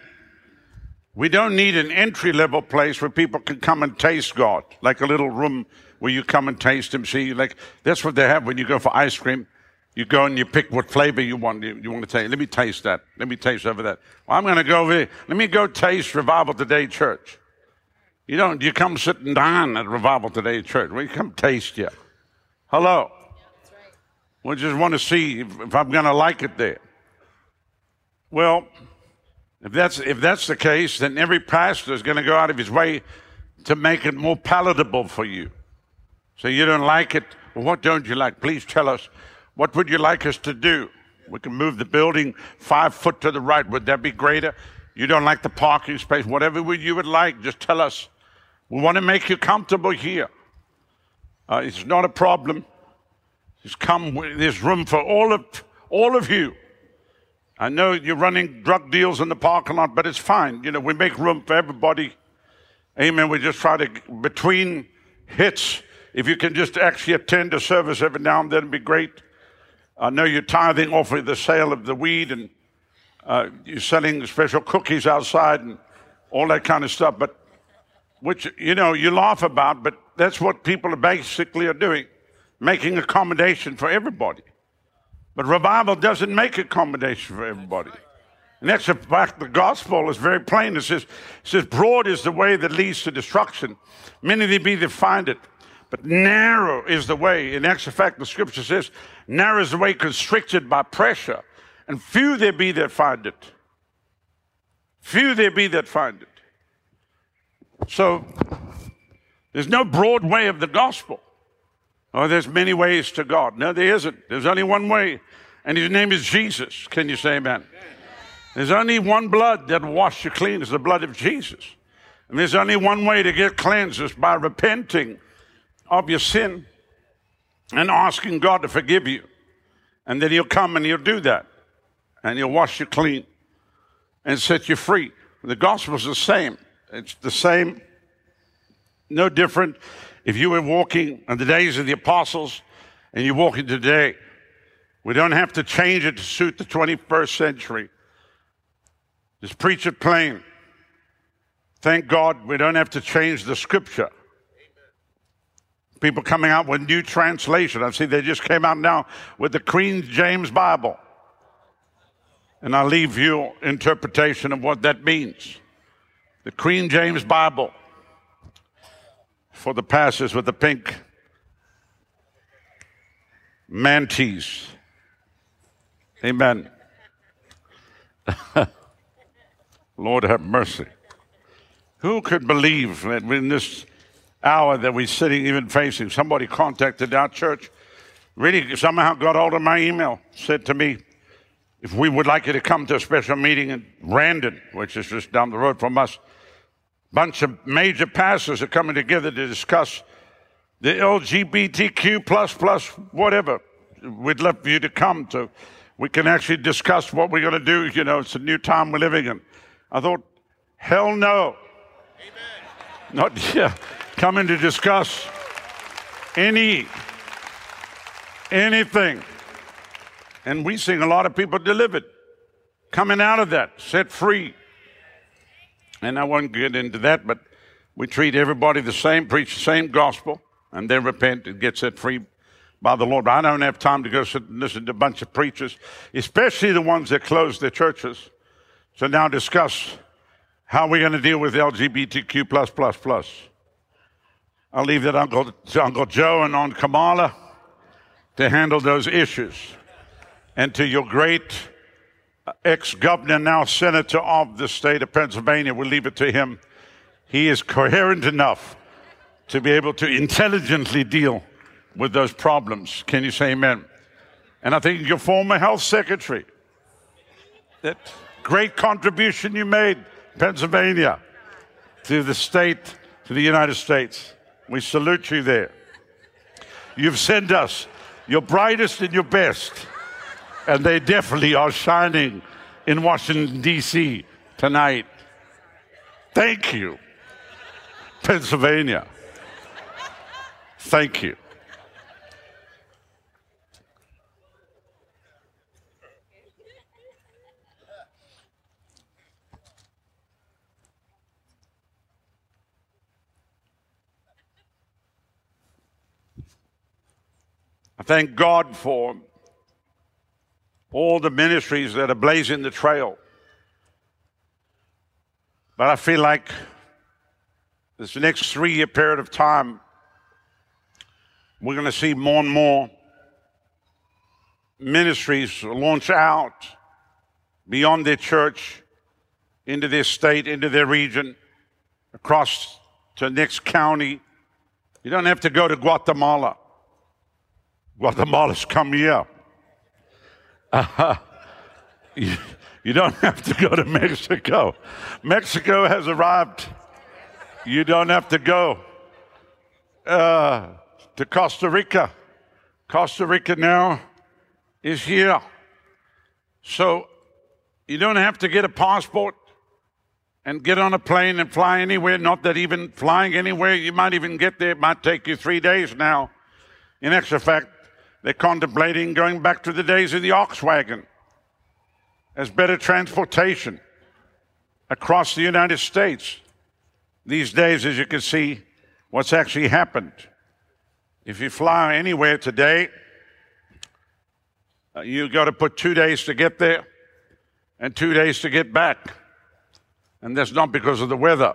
We don't need an entry level place where people can come and taste God, like a little room where you come and taste Him. See, like that's what they have when you go for ice cream. You go and you pick what flavor you want. You, you want to taste. Let me taste that. Let me taste over that. Well, I'm going to go over here. Let me go taste Revival Today Church. You don't, you come sit and dine at Revival Today Church. We come taste you. Hello. Yeah, right. We just want to see if, if I'm going to like it there. Well, if that's, if that's the case, then every pastor is going to go out of his way to make it more palatable for you. So you don't like it. Well, what don't you like? Please tell us. What would you like us to do? We can move the building five foot to the right. Would that be greater? You don't like the parking space? Whatever you would like, just tell us. We want to make you comfortable here. Uh, it's not a problem. Just come. There's room for all of all of you. I know you're running drug deals in the parking lot, but it's fine. You know, we make room for everybody. Amen. We just try to between hits. If you can just actually attend a service every now and then, it'd be great. I know you're tithing off of the sale of the weed and uh, you're selling special cookies outside and all that kind of stuff. But which you know you laugh about, but that's what people are basically are doing, making accommodation for everybody. But revival doesn't make accommodation for everybody. And that's in fact the gospel is very plain. It says, it says, broad is the way that leads to destruction. Many there be that find it. But narrow is the way. In actual fact, the scripture says, narrow is the way constricted by pressure. And few there be that find it. Few there be that find it. So there's no broad way of the gospel. Oh, there's many ways to God. No, there isn't. There's only one way, and his name is Jesus. Can you say amen? There's only one blood that washes you clean, is the blood of Jesus. And there's only one way to get cleansed is by repenting of your sin and asking God to forgive you. And then he'll come and he'll do that. And he'll wash you clean and set you free. The gospel's the same. It's the same, no different. If you were walking in the days of the apostles and you're walking today, we don't have to change it to suit the 21st century. Just preach it plain. Thank God we don't have to change the scripture. People coming out with new translation. I see they just came out now with the Queen James Bible. And I'll leave you interpretation of what that means the Queen James Bible. for the pastors with the pink manties. Amen. [LAUGHS] Lord have mercy. Who could believe that in this hour that we're sitting, even facing, somebody contacted our church, really somehow got hold of my email, said to me, if we would like you to come to a special meeting in Brandon, which is just down the road from us, bunch of major pastors are coming together to discuss the LGBTQ plus plus whatever. We'd love for you to come to. We can actually discuss what we're going to do. You know, it's a new time we're living in. I thought, hell no. Amen. Not [LAUGHS] yeah, coming to discuss any anything. And we sing a lot of people delivered, coming out of that, set free. And I won't get into that, but we treat everybody the same, preach the same gospel, and then repent and get set free by the Lord. I don't have time to go sit and listen to a bunch of preachers, especially the ones that close their churches. So now discuss how we're going to deal with LGBTQ plus plus plus. I'll leave that Uncle, to Uncle Joe and Aunt Kamala to handle those issues. And to your great ex governor, now senator of the state of Pennsylvania, we'll leave it to him. He is coherent enough to be able to intelligently deal with those problems. Can you say amen? And I think your former health secretary, that great contribution you made, Pennsylvania, to the state, to the United States. We salute you there. You've sent us your brightest and your best, and they definitely are shining in Washington, D.C. tonight. Thank you, Pennsylvania. Thank you. I thank God for all the ministries that are blazing the trail. But I feel like this next three year period of time, we're going to see more and more ministries launch out beyond their church, into their state, into their region, across to next county. You don't have to go to Guatemala. Guatemala's come here. Uh, [LAUGHS] you, you don't have to go to Mexico. Mexico has arrived. You don't have to go uh, to Costa Rica. Costa Rica now is here. So you don't have to get a passport and get on a plane and fly anywhere. Not that even flying anywhere, you might even get there. It might take you three days now. In extra fact, they're contemplating going back to the days of the ox wagon as better transportation across the United States. These days, as you can see, what's actually happened. If you fly anywhere today, uh, you got to put two days to get there and two days to get back. And that's not because of the weather.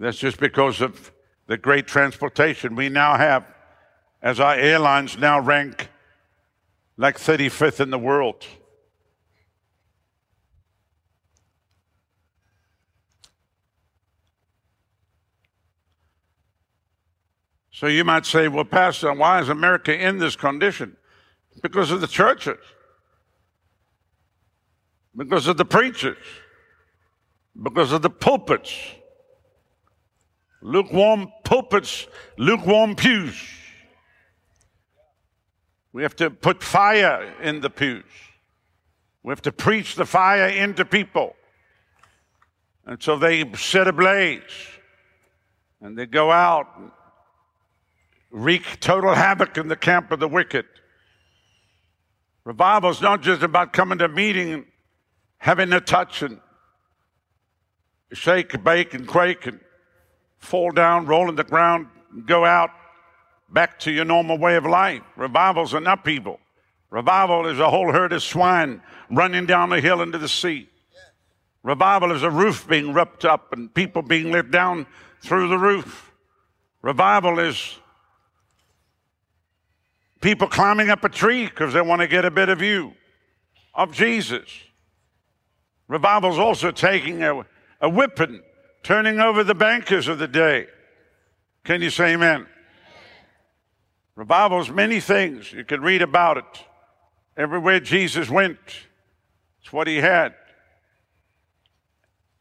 That's just because of the great transportation we now have as our airlines now rank like 35th in the world. So you might say, well, Pastor, why is America in this condition? Because of the churches, because of the preachers, because of the pulpits. Lukewarm pulpits, lukewarm pews. We have to put fire in the pews. We have to preach the fire into people. And so they set ablaze and they go out and wreak total havoc in the camp of the wicked. Revival is not just about coming to a meeting and having a touch and shake, bake, and quake and fall down, roll in the ground, and go out back to your normal way of life. Revival's an upheaval. Revival is a whole herd of swine running down the hill into the sea. Revival is a roof being ripped up and people being let down through the roof. Revival is people climbing up a tree because they want to get a better view of Jesus. Revival is also taking a, a whipping, turning over the bankers of the day. Can you say amen? Revival is many things. You can read about it. Everywhere Jesus went, it's what he had.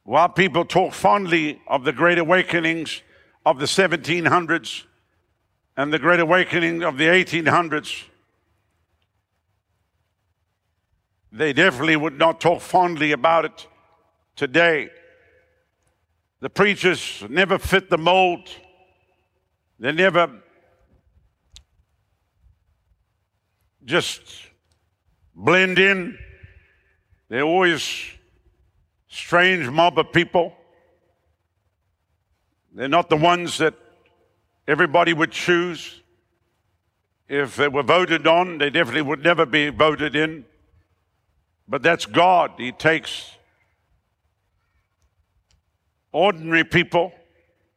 While people talk fondly of the great awakenings of the 1700s and the great awakening of the 1800s, they definitely would not talk fondly about it today. The preachers never fit the mold. They never just blend in. They're always strange mob of people. They're not the ones that everybody would choose. If they were voted on, they definitely would never be voted in. But that's God. He takes ordinary people,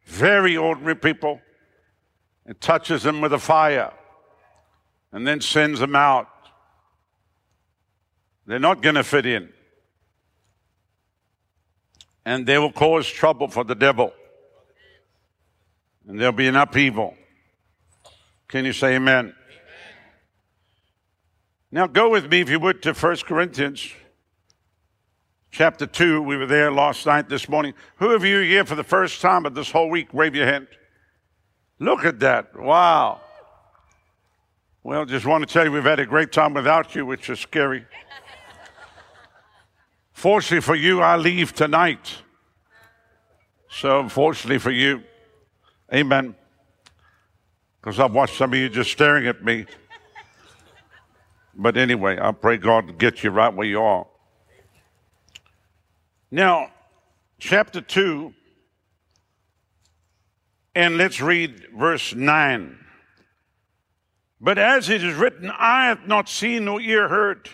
very ordinary people, and touches them with a fire and then sends them out. They're not going to fit in. And they will cause trouble for the devil. And there'll be an upheaval. Can you say amen? amen? Now go with me, if you would, to 1 Corinthians chapter 2. We were there last night, this morning. Who of you here for the first time of this whole week? Wave your hand. Look at that. Wow. Well, just want to tell you we've had a great time without you, which is scary. Fortunately for you, I leave tonight. So, unfortunately for you, amen. Because I've watched some of you just staring at me. But anyway, I pray God get you right where you are. Now, chapter 2, and let's read verse 9. But as it is written, I hath not seen nor ear heard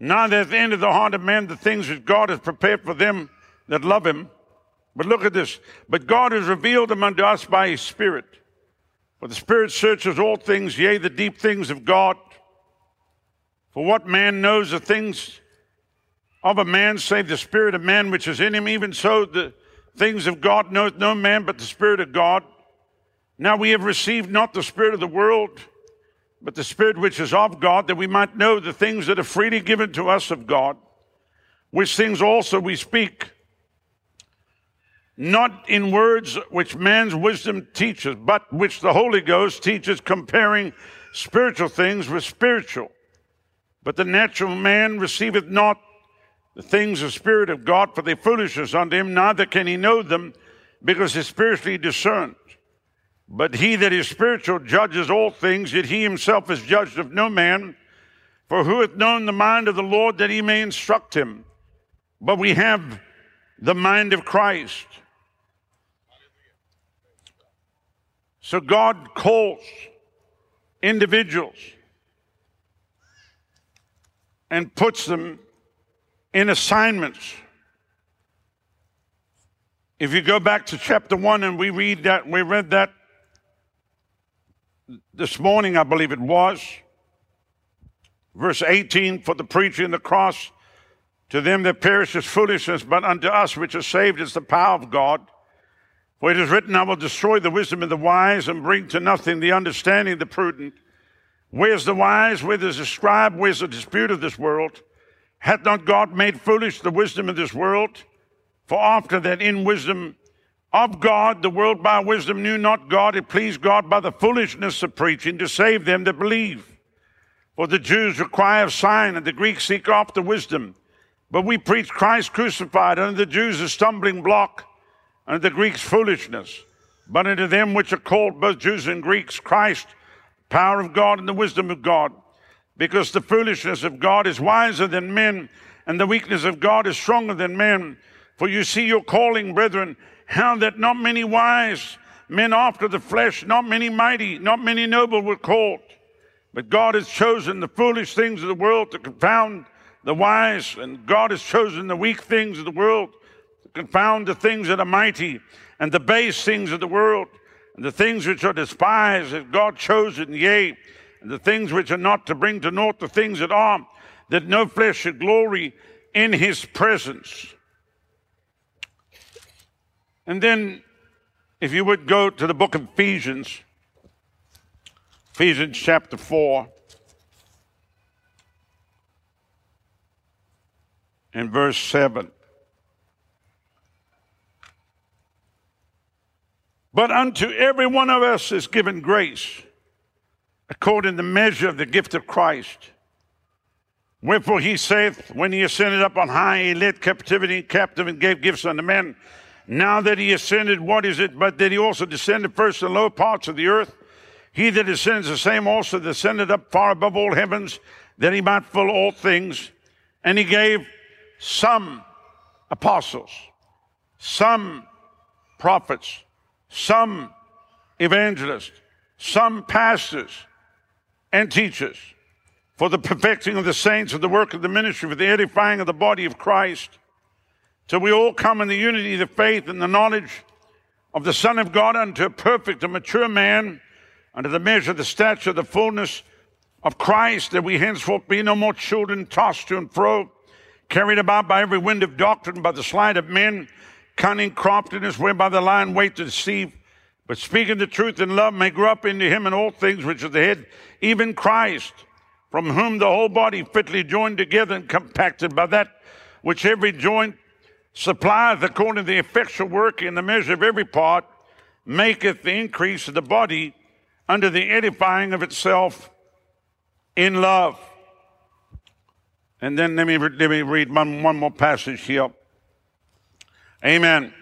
Neither hath entered the heart of man the things which God has prepared for them that love him. But look at this. But God has revealed them unto us by his Spirit. For the Spirit searches all things, yea, the deep things of God. For what man knows the things of a man, save the Spirit of man which is in him? Even so, the things of God knoweth no man but the Spirit of God. Now we have received not the Spirit of the world but the Spirit which is of God, that we might know the things that are freely given to us of God, which things also we speak, not in words which man's wisdom teaches, but which the Holy Ghost teaches, comparing spiritual things with spiritual. But the natural man receiveth not the things of Spirit of God, for they foolishness unto him, neither can he know them, because he's spiritually discerned. But he that is spiritual judges all things, yet he himself is judged of no man. For who hath known the mind of the Lord that he may instruct him? But we have the mind of Christ. So God calls individuals and puts them in assignments. If you go back to chapter 1 and we read that, we read that this morning, I believe it was. Verse 18 For the preaching of the cross to them that perish is foolishness, but unto us which are saved is the power of God. For it is written, I will destroy the wisdom of the wise and bring to nothing the understanding of the prudent. Where's the wise? Where is the scribe? Where's the dispute of this world? Hath not God made foolish the wisdom of this world? For after that in wisdom of God, the world by wisdom knew not God. It pleased God by the foolishness of preaching to save them that believe. For the Jews require a sign, and the Greeks seek after wisdom. But we preach Christ crucified, unto the Jews a stumbling block, and the Greeks foolishness. But unto them which are called both Jews and Greeks, Christ, power of God and the wisdom of God. Because the foolishness of God is wiser than men, and the weakness of God is stronger than men. For you see your calling, brethren, how that not many wise men after the flesh, not many mighty, not many noble were called. But God has chosen the foolish things of the world to confound the wise, and God has chosen the weak things of the world to confound the things that are mighty, and the base things of the world, and the things which are despised has God chosen, yea, and the things which are not to bring to naught the things that are, that no flesh should glory in his presence. And then, if you would go to the book of Ephesians, Ephesians chapter 4. And verse 7. But unto every one of us is given grace according to the measure of the gift of Christ. Wherefore he saith, when he ascended up on high, he led captivity captive and gave gifts unto men. Now that he ascended, what is it? But that he also descended first to the low parts of the earth. He that ascends, the same also descended up far above all heavens, that he might fill all things. And he gave some apostles, some prophets, some evangelists, some pastors and teachers for the perfecting of the saints of the work of the ministry, for the edifying of the body of Christ, till we all come in the unity of the faith and the knowledge of the Son of God unto a perfect and mature man, unto the measure of the stature of the fullness of Christ, that we henceforth be no more children tossed to and fro, carried about by every wind of doctrine, by the sleight of men, cunning craftiness, whereby the lion wait to deceive, but speaking the truth in love may grow up into him in all things which is the head, even Christ, from whom the whole body fitly joined together and compacted by that which every joint supplieth according to the effectual work in the measure of every part, maketh the increase of the body under the edifying of itself in love. And then let me, let me read one, one more passage here. Amen. Amen.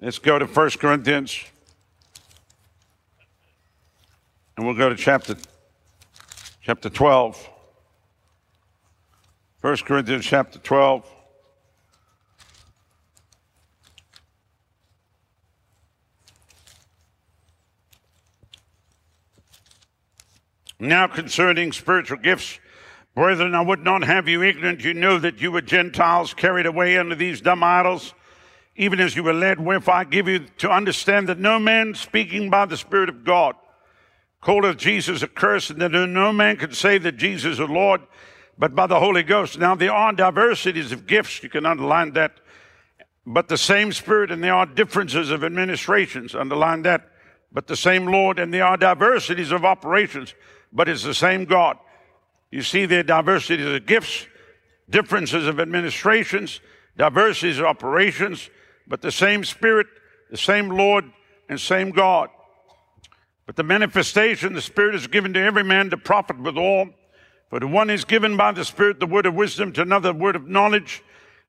Let's go to 1 Corinthians. And we'll go to chapter, chapter 12. 1 Corinthians chapter 12. Now concerning spiritual gifts, Brethren, I would not have you ignorant. You know that you were Gentiles carried away under these dumb idols, even as you were led. Wherefore I give you to understand that no man speaking by the Spirit of God calleth Jesus accursed, and that no man can say that Jesus is Lord, but by the Holy Ghost. Now there are diversities of gifts. You can underline that. But the same Spirit, and there are differences of administrations. Underline that. But the same Lord, and there are diversities of operations, but it's the same God. You see there diversities of gifts, differences of administrations, diversities of operations, but the same Spirit, the same Lord, and same God. But the manifestation, the Spirit is given to every man to profit withal. For to one is given by the Spirit the word of wisdom, to another the word of knowledge,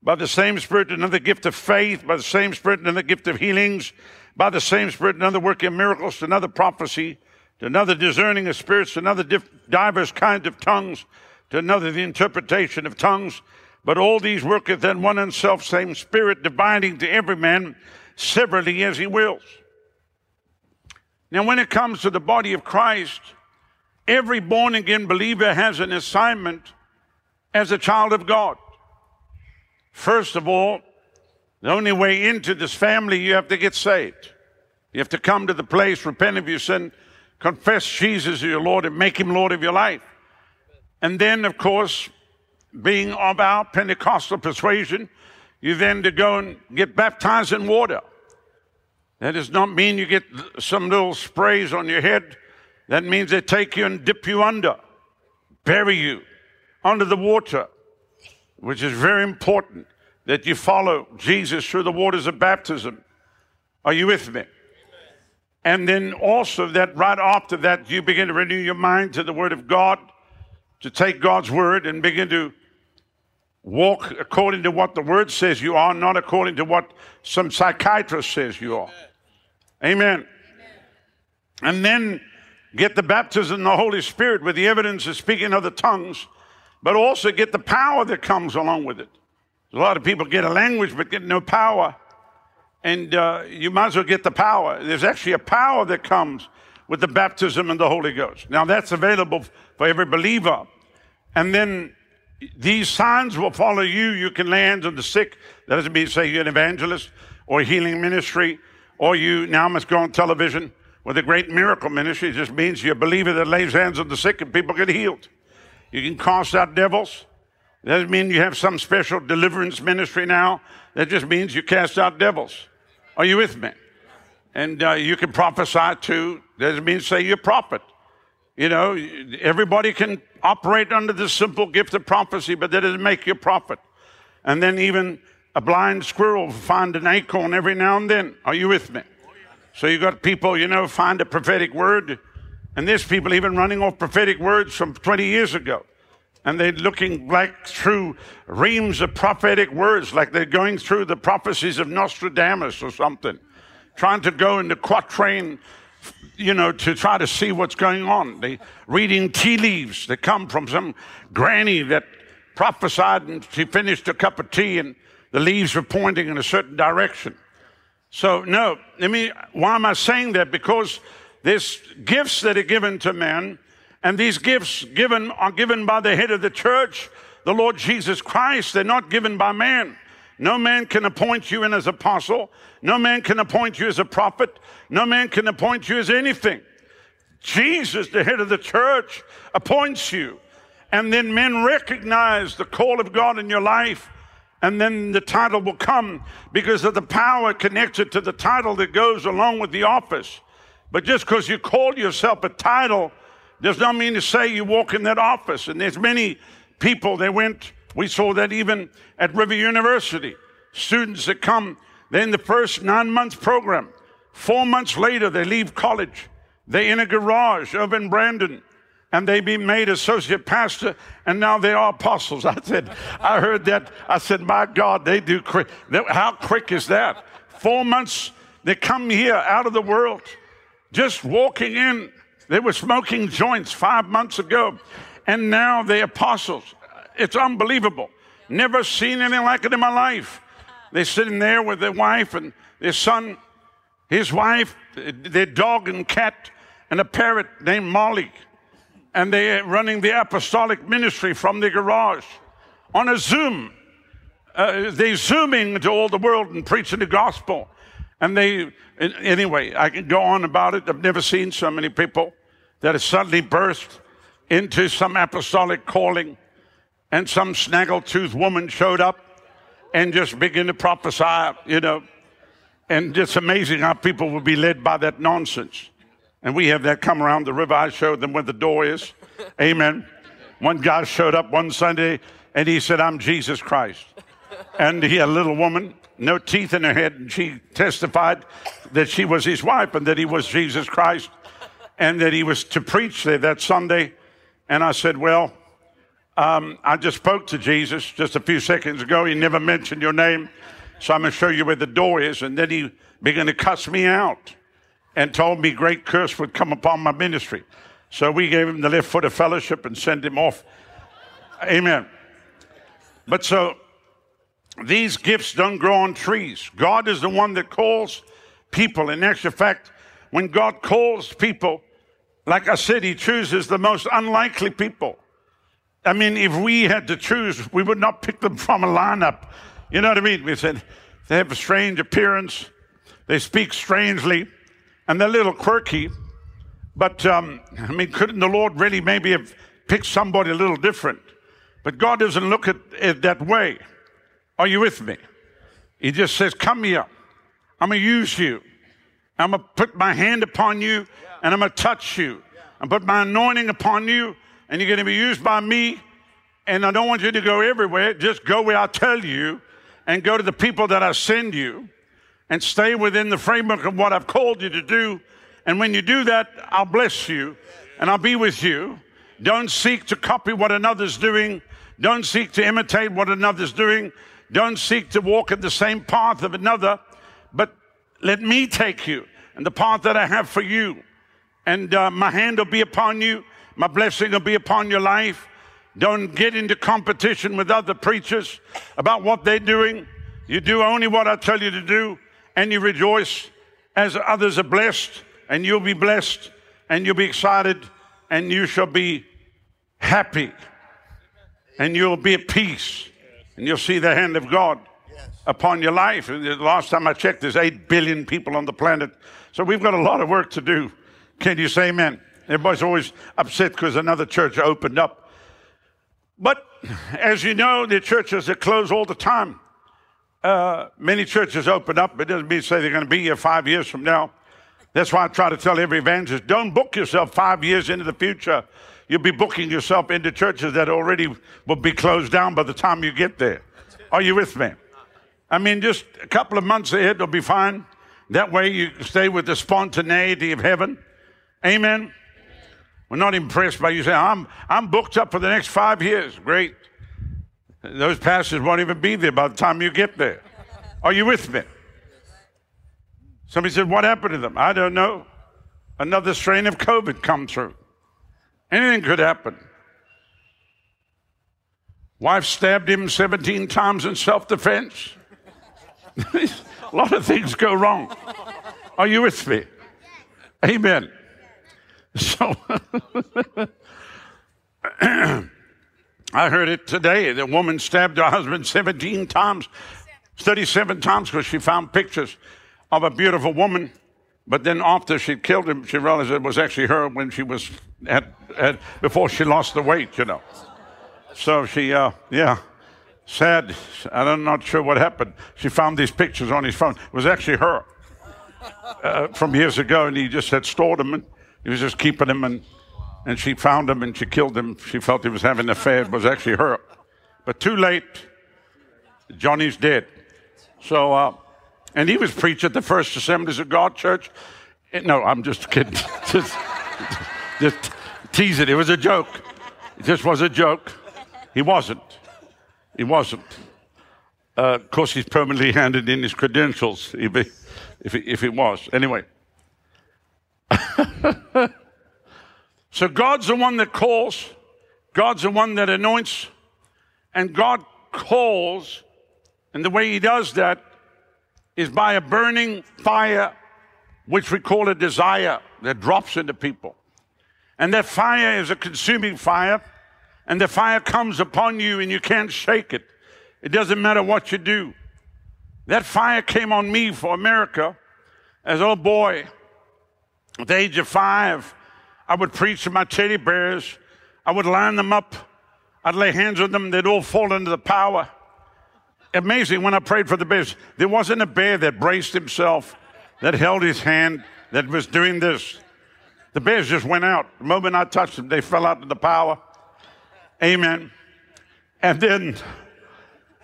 by the same Spirit another gift of faith, by the same Spirit another gift of healings, by the same Spirit another working miracles, to another prophecy, to another discerning of spirits, to another diverse kinds of tongues, to another the interpretation of tongues. But all these worketh in one and self same Spirit, dividing to every man severally as he wills. Now, when it comes to the body of Christ, every born again believer has an assignment as a child of God. First of all, the only way into this family, you have to get saved. You have to come to the place, repent of your sin, confess Jesus as your Lord and make him Lord of your life. And then, of course, being of our Pentecostal persuasion, you then to go and get baptized in water. That does not mean you get some little sprays on your head. That means they take you and dip you under, bury you under the water, which is very important that you follow Jesus through the waters of baptism. Are you with me? And then also that right after that, you begin to renew your mind to the Word of God, to take God's Word and begin to walk according to what the Word says you are, not according to what some psychiatrist says you are. Amen. Amen. And then get the baptism in the Holy Spirit with the evidence of speaking other tongues, but also get the power that comes along with it. A lot of people get a language but get no power and uh, you might as well get the power. There's actually a power that comes with the baptism in the Holy Ghost. Now that's available for every believer. And then these signs will follow you. You can lay hands on the sick. That doesn't mean say you're an evangelist or healing ministry Or you now must go on television with a great miracle ministry. It just means you're a believer that lays hands on the sick and people get healed. You can cast out devils. That doesn't mean you have some special deliverance ministry now. That just means you cast out devils. Are you with me? And uh, you can prophesy too. That doesn't mean say you're a prophet. You know, everybody can operate under the simple gift of prophecy, but that doesn't make you a prophet. And then even a blind squirrel will find an acorn every now and then. Are you with me? So you got people, you know, find a prophetic word, and there's people even running off prophetic words from 20 years ago. And they're looking like through reams of prophetic words, like they're going through the prophecies of Nostradamus or something, trying to go into quatrain you know, to try to see what's going on. They're reading tea leaves that come from some granny that prophesied and she finished a cup of tea and the leaves were pointing in a certain direction. So no, I mean, why am I saying that? Because there's gifts that are given to men, and these gifts given are given by the head of the church, the Lord Jesus Christ. They're not given by man. No man can appoint you in as apostle. No man can appoint you as a prophet. No man can appoint you as anything. Jesus, the head of the church, appoints you. And then men recognize the call of God in your life. And then the title will come because of the power connected to the title that goes along with the office. But just because you call yourself a title does not mean to say you walk in that office. And there's many people that went we saw that even at River University. Students that come, they're in the first nine month program. Four months later, they leave college. They're in a garage over in Brandon and they be made associate pastor and now they are apostles. [LAUGHS] I said, I heard that. I said, my God, they do. How quick is that? Four months, they come here out of the world, just walking in. They were smoking joints five months ago and now they're apostles. It's unbelievable. Never seen anything like it in my life. They're sitting there with their wife and their son, his wife, their dog and cat, and a parrot named Molly. And they're running the apostolic ministry from the garage on a Zoom. Uh, they're zooming to all the world and preaching the gospel. And they, anyway, I can go on about it. I've never seen so many people that have suddenly burst into some apostolic calling and some snaggletooth woman showed up and just began to prophesy, you know. And it's amazing how people will be led by that nonsense. And we have that come around the river. I showed them where the door is. Amen. One guy showed up one Sunday and he said, I'm Jesus Christ. And he a little woman, no teeth in her head, and she testified that she was his wife and that he was Jesus Christ and that he was to preach there that Sunday. And I said, Well, um, I just spoke to Jesus just a few seconds ago. He never mentioned your name. So I'm going to show you where the door is. And then he began to cuss me out and told me great curse would come upon my ministry. So we gave him the left foot of fellowship and sent him off. Amen. But so these gifts don't grow on trees. God is the one that calls people. In actual fact, when God calls people, like I said, he chooses the most unlikely people. I mean, if we had to choose, we would not pick them from a lineup. You know what I mean? We said they have a strange appearance, they speak strangely, and they're a little quirky. But um, I mean, couldn't the Lord really maybe have picked somebody a little different? But God doesn't look at it that way. Are you with me? He just says, Come here. I'm going to use you. I'm going to put my hand upon you and I'm going to touch you. and put my anointing upon you and you're going to be used by me. And I don't want you to go everywhere. Just go where I tell you and go to the people that I send you and stay within the framework of what I've called you to do. And when you do that, I'll bless you and I'll be with you. Don't seek to copy what another's doing. Don't seek to imitate what another's doing. Don't seek to walk in the same path of another, but let me take you and the path that I have for you. And uh, my hand will be upon you my blessing will be upon your life. Don't get into competition with other preachers about what they're doing. You do only what I tell you to do, and you rejoice as others are blessed, and you'll be blessed, and you'll be excited, and you shall be happy, and you'll be at peace, and you'll see the hand of God upon your life. And the last time I checked, there's 8 billion people on the planet. So we've got a lot of work to do. Can you say amen? Everybody's always upset because another church opened up. But as you know, the churches are closed all the time. Uh, many churches open up, but it doesn't mean to say they're going to be here five years from now. That's why I try to tell every evangelist don't book yourself five years into the future. You'll be booking yourself into churches that already will be closed down by the time you get there. Are you with me? I mean, just a couple of months ahead, will be fine. That way you stay with the spontaneity of heaven. Amen. We're not impressed by you saying, I'm, I'm booked up for the next five years. Great. Those pastors won't even be there by the time you get there. Are you with me? Somebody said, What happened to them? I don't know. Another strain of COVID come through. Anything could happen. Wife stabbed him 17 times in self defense. [LAUGHS] A lot of things go wrong. Are you with me? Amen. So [LAUGHS] I heard it today. The woman stabbed her husband 17 times, 37 times because she found pictures of a beautiful woman. But then after she killed him, she realized it was actually her when she was at, at before she lost the weight, you know. So she, uh, yeah, sad. I'm not sure what happened. She found these pictures on his phone. It was actually her uh, from years ago, and he just had stored them, and he was just keeping them, and and she found them, and she killed him. She felt he was having an affair. It was actually her. But too late. Johnny's dead. So, uh, and he was preached at the First Assemblies of God Church. No, I'm just kidding. [LAUGHS] just, just tease it. It was a joke. It just was a joke. He wasn't. He wasn't. Uh, of course, he's permanently handed in his credentials if, if, if it was. Anyway. [LAUGHS] So God's the one that calls, God's the one that anoints, and God calls, and the way He does that is by a burning fire, which we call a desire that drops into people. And that fire is a consuming fire, and the fire comes upon you and you can't shake it. It doesn't matter what you do. That fire came on me for America as a little boy at the age of five. I would preach to my teddy bears. I would line them up. I'd lay hands on them. They'd all fall into the power. Amazing when I prayed for the bears. There wasn't a bear that braced himself, that held his hand, that was doing this. The bears just went out. The moment I touched them, they fell out of the power. Amen. And then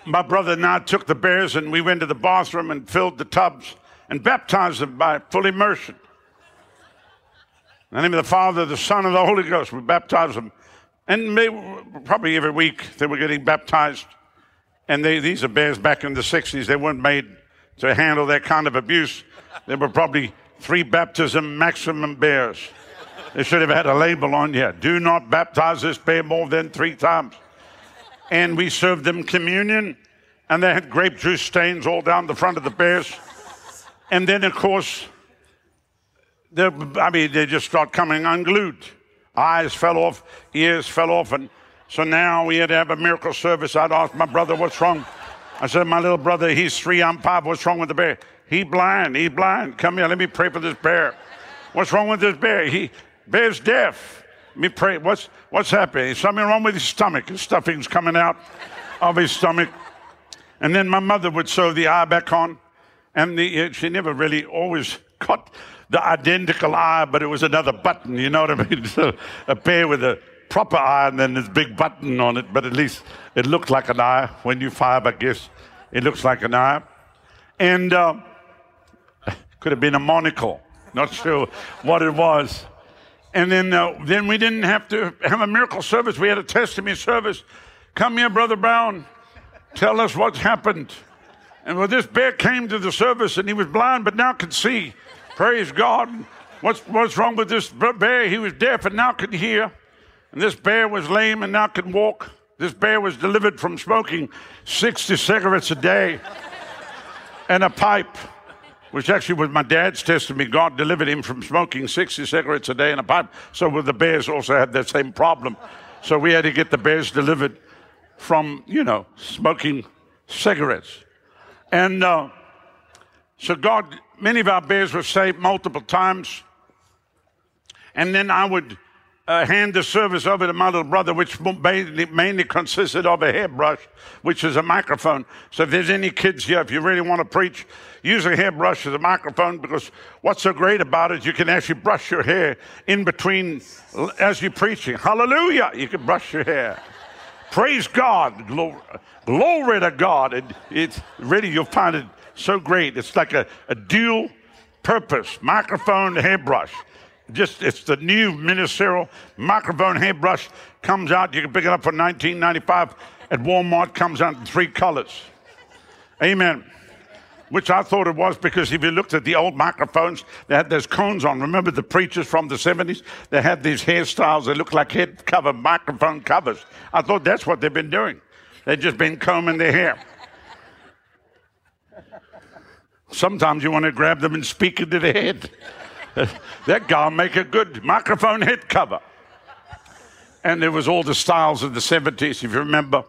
my brother and I took the bears and we went to the bathroom and filled the tubs and baptized them by full immersion. In the name of the Father, the Son, and the Holy Ghost, we baptized them. And probably every week they were getting baptized. And they, these are bears back in the 60s. They weren't made to handle that kind of abuse. There were probably three baptism maximum bears. They should have had a label on here. Do not baptize this bear more than three times. And we served them communion, and they had grape juice stains all down the front of the bears. And then, of course, I mean, they just start coming unglued. Eyes fell off, ears fell off, and so now we had to have a miracle service. I'd ask my brother, "What's wrong?" I said, "My little brother, he's three, I'm five. What's wrong with the bear? He blind. He blind. Come here, let me pray for this bear. What's wrong with this bear? He bear's deaf. Let me pray. What's what's happening? Something wrong with his stomach. His stuffing's coming out of his stomach." And then my mother would sew the eye back on, and the, she never really always got the identical eye, but it was another button. You know what I mean? [LAUGHS] A pair with a proper eye and then this big button on it, but at least it looked like an eye. When you fire, I guess it looks like an eye. And uh, could have been a monocle. Not sure what it was. And then, uh, then we didn't have to have a miracle service. We had a testimony service. Come here, Brother Browne. Tell us what's happened. And well, this bear came to the service and he was blind but now can see. Praise God. What's, what's wrong with this bear? He was deaf and now can hear. And this bear was lame and now can walk. This bear was delivered from smoking 60 cigarettes a day and a pipe, which actually was my dad's testimony. God delivered him from smoking 60 cigarettes a day and a pipe. So the bears also had that same problem. So we had to get the bears delivered from, you know, smoking cigarettes. And uh, so God, many of our bears were saved multiple times. And then I would uh, hand the service over to my little brother, which mainly, mainly consisted of a hairbrush, which is a microphone. So if there's any kids here, if you really want to preach, use a hairbrush as a microphone because what's so great about it, you can actually brush your hair in between as you're preaching. Hallelujah! You can brush your hair. Praise God. Glory, glory to God. It, it's really, you'll find it so great. It's like a, a dual purpose microphone, hairbrush just it's the new ministerial microphone hairbrush comes out. You can pick it up for 19.95 at Walmart. Comes out in three colors. Amen. Which I thought it was because if you looked at the old microphones, they had those cones on. Remember the preachers from the 70s? They had these hairstyles. They looked like head cover microphone covers. I thought that's what they've been doing. They've just been combing their hair. Sometimes you want to grab them and speak into the head. [LAUGHS] that guy make a good microphone head cover. And there was all the styles of the 70s, if you remember.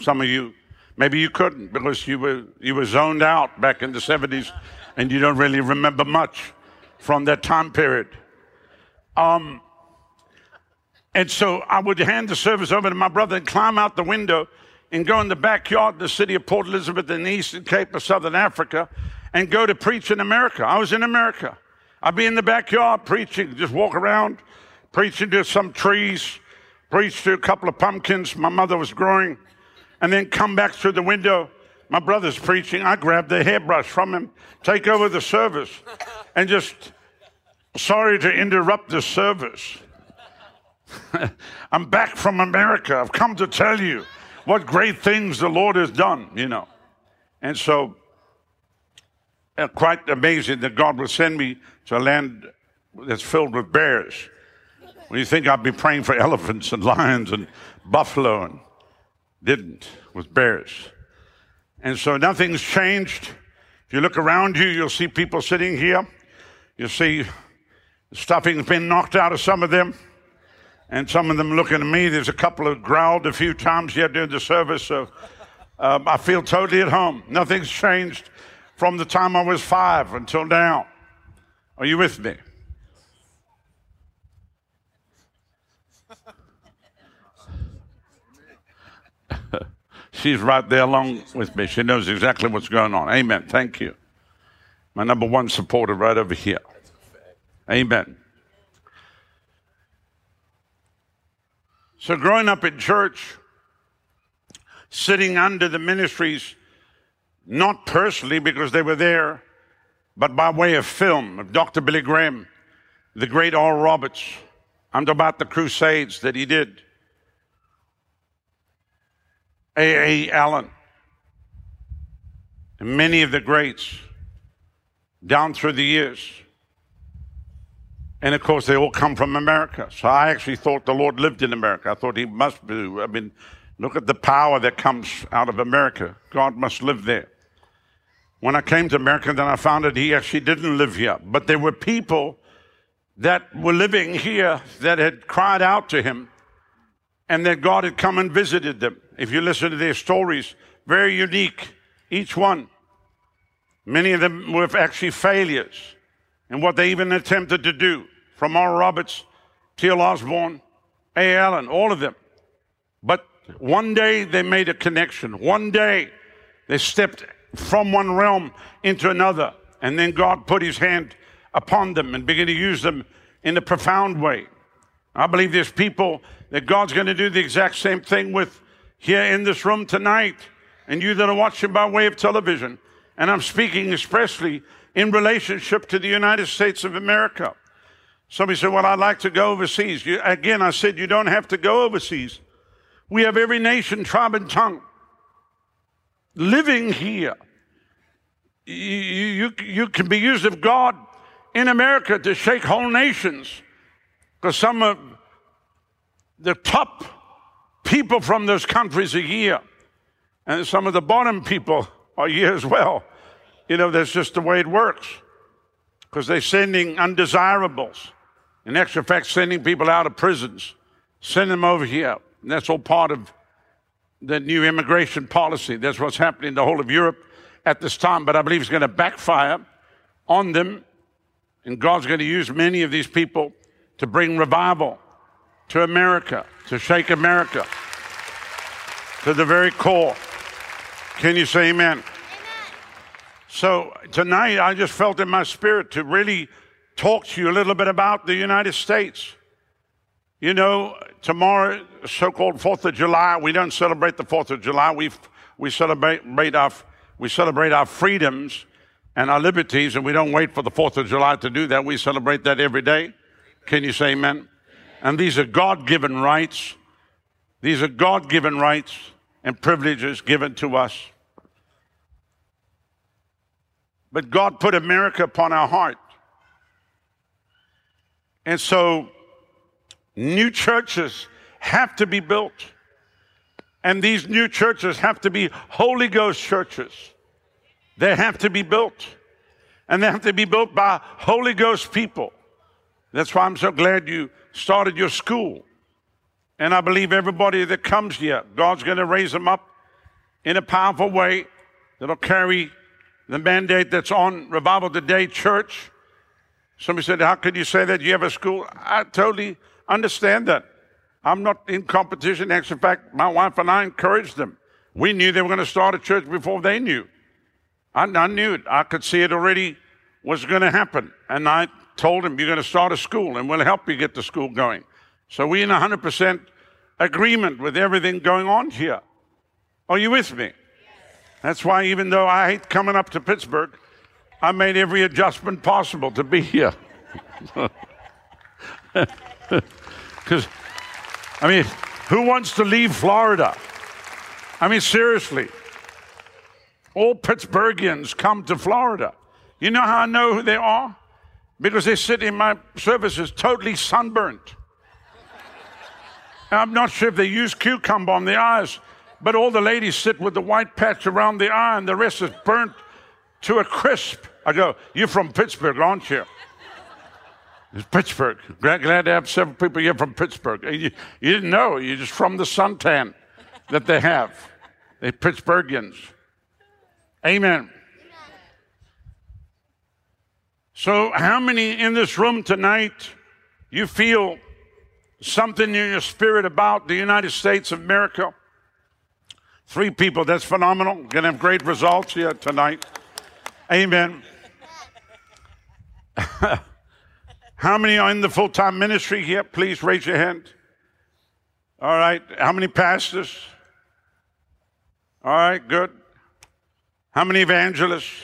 Some of you, maybe you couldn't because you were, you were zoned out back in the 70s and you don't really remember much from that time period. Um, and so I would hand the service over to my brother and climb out the window and go in the backyard the city of Port Elizabeth in the Eastern Cape of Southern Africa and go to preach in America. I was in America. I'd be in the backyard preaching, just walk around, preaching to some trees, preach to a couple of pumpkins my mother was growing, and then come back through the window. My brother's preaching. I grab the hairbrush from him, take over the service, and just, sorry to interrupt the service. [LAUGHS] I'm back from America. I've come to tell you what great things the Lord has done, you know. And so, quite amazing that God would send me to a land that's filled with bears. When you think I'd be praying for elephants and lions and buffalo, and didn't, with bears. And so nothing's changed. If you look around you, you'll see people sitting here. You'll see stuffing's been knocked out of some of them. And some of them looking at me. There's a couple of growled a few times here during the service. So um, I feel totally at home. Nothing's changed from the time I was five until now. Are you with me? [LAUGHS] She's right there along with me. She knows exactly what's going on. Amen. Thank you. My number one supporter right over here. Amen. So, growing up in church, sitting under the ministries, not personally because they were there, but by way of film of Dr. Billy Graham, the great Oral Roberts, and about the crusades that he did. A. A. Allen, and many of the greats down through the years. And of course, they all come from America. So I actually thought the Lord lived in America. I thought he must be. I mean, look at the power that comes out of America. God must live there. When I came to America, then I found that he actually didn't live here. But there were people that were living here that had cried out to him and that God had come and visited them. If you listen to their stories, very unique, each one. Many of them were actually failures in what they even attempted to do. From Oral Roberts, T.L. Osborn, A. Allen, all of them. But one day they made a connection. One day they stepped from one realm into another. And then God put his hand upon them and began to use them in a profound way. I believe there's people that God's going to do the exact same thing with here in this room tonight, and you that are watching by way of television. And I'm speaking especially in relationship to the United States of America. Somebody said, Well, I'd like to go overseas. You, again, I said, You don't have to go overseas. We have every nation, tribe, and tongue living here. You, you, you can be used of God in America to shake whole nations because some of the top people from those countries are here, and some of the bottom people are here as well. You know, that's just the way it works because they're sending undesirables. In extra fact, sending people out of prisons, send them over here. And that's all part of the new immigration policy. That's what's happening in the whole of Europe at this time, but I believe it's going to backfire on them. And God's going to use many of these people to bring revival to America, to shake America to the very core. Can you say amen? amen? So tonight, I just felt in my spirit to really talk to you a little bit about the United States. You know, tomorrow, so called 4th of July, we don't celebrate the 4th of July. We, we, celebrate, our, we celebrate our freedoms and our liberties, and we don't wait for the 4th of July to do that. We celebrate that every day. Can you say amen? And these are God given rights. These are God given rights and privileges given to us. But God put America upon our heart. And so new churches have to be built. And these new churches have to be Holy Ghost churches. They have to be built. And they have to be built by Holy Ghost people. That's why I'm so glad you started your school. And I believe everybody that comes here, God's going to raise them up in a powerful way that'll carry the mandate that's on Revival Today Church. Somebody said, How could you say that? You have a school? I totally understand that. I'm not in competition. In fact, my wife and I encouraged them. We knew they were going to start a church before they knew. I, I knew it. I could see it already was going to happen. And I told them, You're going to start a school and we'll help you get the school going. So we're in 100% agreement with everything going on here. Are you with me? That's why, even though I hate coming up to Pittsburgh, I made every adjustment possible to be here. [LAUGHS] Because, I mean, who wants to leave Florida? I mean, seriously. All Pittsburghians come to Florida. You know how I know who they are? Because they sit in my services totally sunburnt. I'm not sure if they use cucumber on the eyes, but all the ladies sit with the white patch around the eye and the rest is burnt to a crisp. I go, You're from Pittsburgh, aren't you? It's Pittsburgh. Glad, glad to have several people here from Pittsburgh. You, you didn't know, you're just from the suntan that they have. They Pittsburghians. Amen. So, how many in this room tonight you feel something in your spirit about the United States of America? Three people, that's phenomenal. To have great results here tonight. Amen. [LAUGHS] How many are in the full time ministry here? Please raise your hand. All right. How many pastors? All right, good. How many evangelists?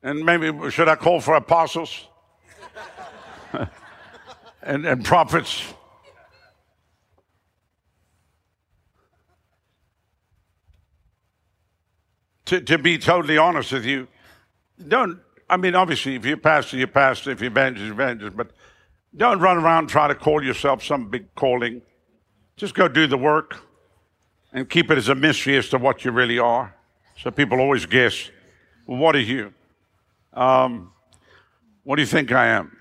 And maybe should I call for apostles [LAUGHS] and, and prophets? To, to be totally honest with you, don't I mean, obviously, if you're pastor, you're pastor. If you're evangelist, evangelist. But don't run around trying to call yourself some big calling. Just go do the work and keep it as a mystery as to what you really are. So people always guess, well, what are you? Um, what do you think I am?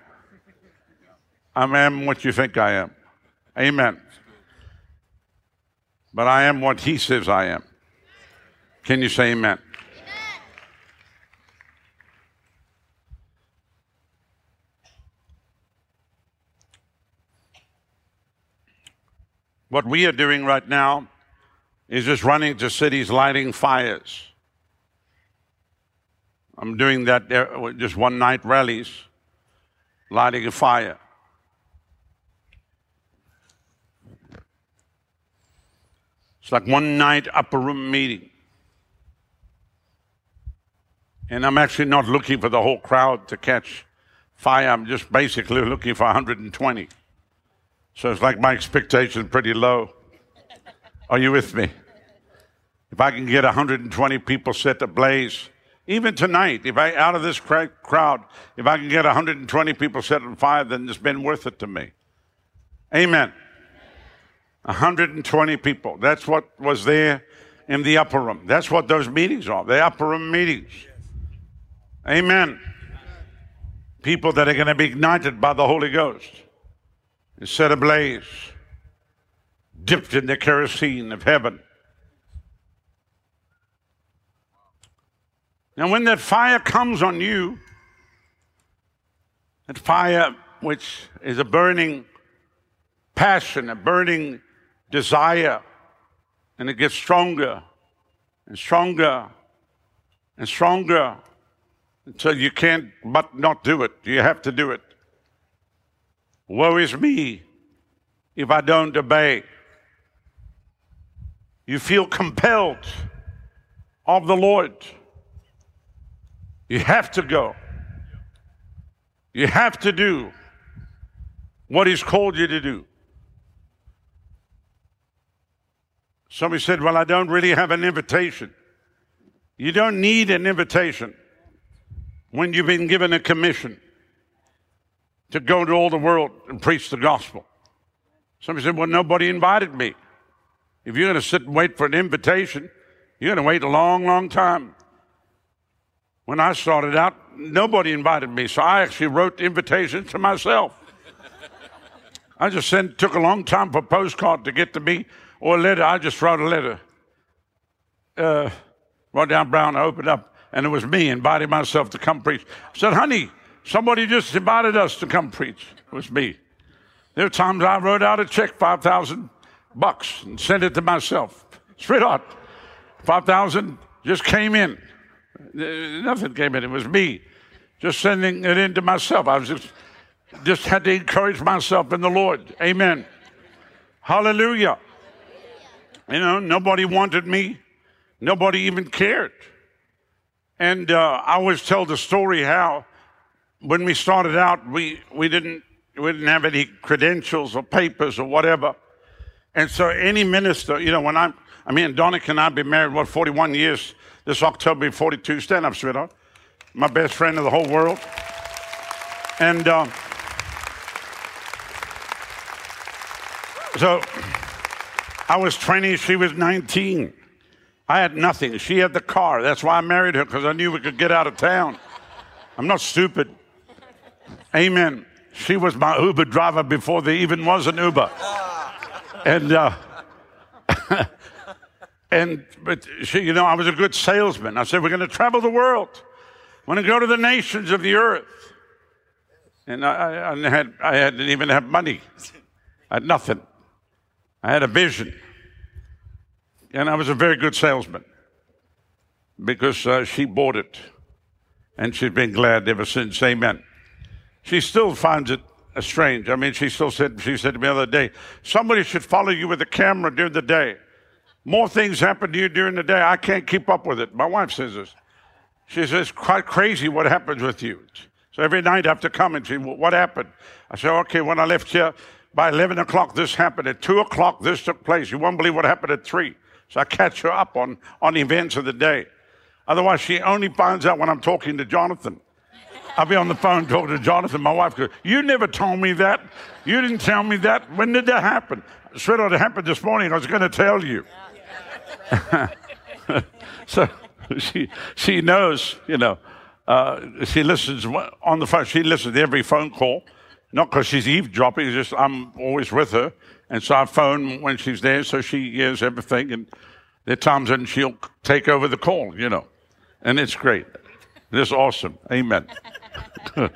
I am what you think I am. Amen. But I am what he says I am. Can you say amen? What we are doing right now is just running to cities lighting fires. I'm doing that uh, just one night rallies, lighting a fire. It's like one night upper room meeting. And I'm actually not looking for the whole crowd to catch fire. I'm just basically [LAUGHS] looking for 120. So it's like my expectation pretty low. Are you with me? If I can get 120 people set ablaze, even tonight, if I out of this crowd, if I can get 120 people set on fire, then it's been worth it to me. Amen. 120 people. That's what was there in the upper room. That's what those meetings are. The upper room meetings. Amen. People that are going to be ignited by the Holy Ghost and set ablaze, dipped in the kerosene of heaven. Now, when that fire comes on you, that fire which is a burning passion, a burning desire, and it gets stronger and stronger and stronger until you can't but not do it. You have to do it. Woe is me if I don't obey. You feel compelled of the Lord. You have to go. You have to do what He's called you to do. Somebody said, Well, I don't really have an invitation. You don't need an invitation when you've been given a commission to go to all the world and preach the gospel. Somebody said, Well, nobody invited me. If you're going to sit and wait for an invitation, you're going to wait a long, long time. When I started out, nobody invited me, so I actually wrote the invitation to myself. I just sent, took a long time for a postcard to get to me or a letter. I just wrote a letter. Uh, down Browne, I opened up, and it was me inviting myself to come preach. I said, honey, somebody just invited us to come preach. It was me. There were times I wrote out a check, 5,000 bucks, and sent it to myself. Sweetheart, 5,000 just came in. Nothing came in. It was me just sending it in to myself. I was just, just had to encourage myself in the Lord. Amen. Hallelujah. You know, nobody wanted me. Nobody even cared. And uh, I always tell the story how when we started out, we, we didn't we didn't have any credentials or papers or whatever. And so any minister, you know, when I'm, I mean, Adonica and I've been married, what, 41 years. This October, 42. Stand up, sweetheart. My best friend in the whole world. And um, so I was 20, she was 19. I had nothing. She had the car. That's why I married her, because I knew we could get out of town. I'm not stupid. Amen. She was my Uber driver before there even was an Uber. And, uh, [LAUGHS] and, but she, you know, I was a good salesman. I said, we're going to travel the world. We're going to go to the nations of the earth. And I, I, had, I didn't even have money. I had nothing. I had a vision. And I was a very good salesman because uh, she bought it. And she's been glad ever since. Amen. She still finds it uh, strange. I mean, she still said, she said to me the other day, somebody should follow you with a camera during the day. More things happen to you during the day. I can't keep up with it. My wife says this. She says, it's quite crazy what happens with you. So every night I have to come and say, what happened? I say, okay, when I left here, by 11 o'clock this happened. At 2 o'clock this took place. You won't believe what happened at 3. So I catch her up on, on events of the day. Otherwise, she only finds out when I'm talking to Jonathan. I'll be on the phone talking to Jonathan. My wife goes, You never told me that. You didn't tell me that. When did that happen? Sweetheart, it happened this morning. I was going to tell you. [LAUGHS] so she, she knows, you know, uh, she listens on the phone. She listens to every phone call. Not because she's eavesdropping, just I'm always with her. And so I phone when she's there, so she hears everything. And there are times when she'll take over the call, you know. And it's great. It's awesome. Amen. [LAUGHS]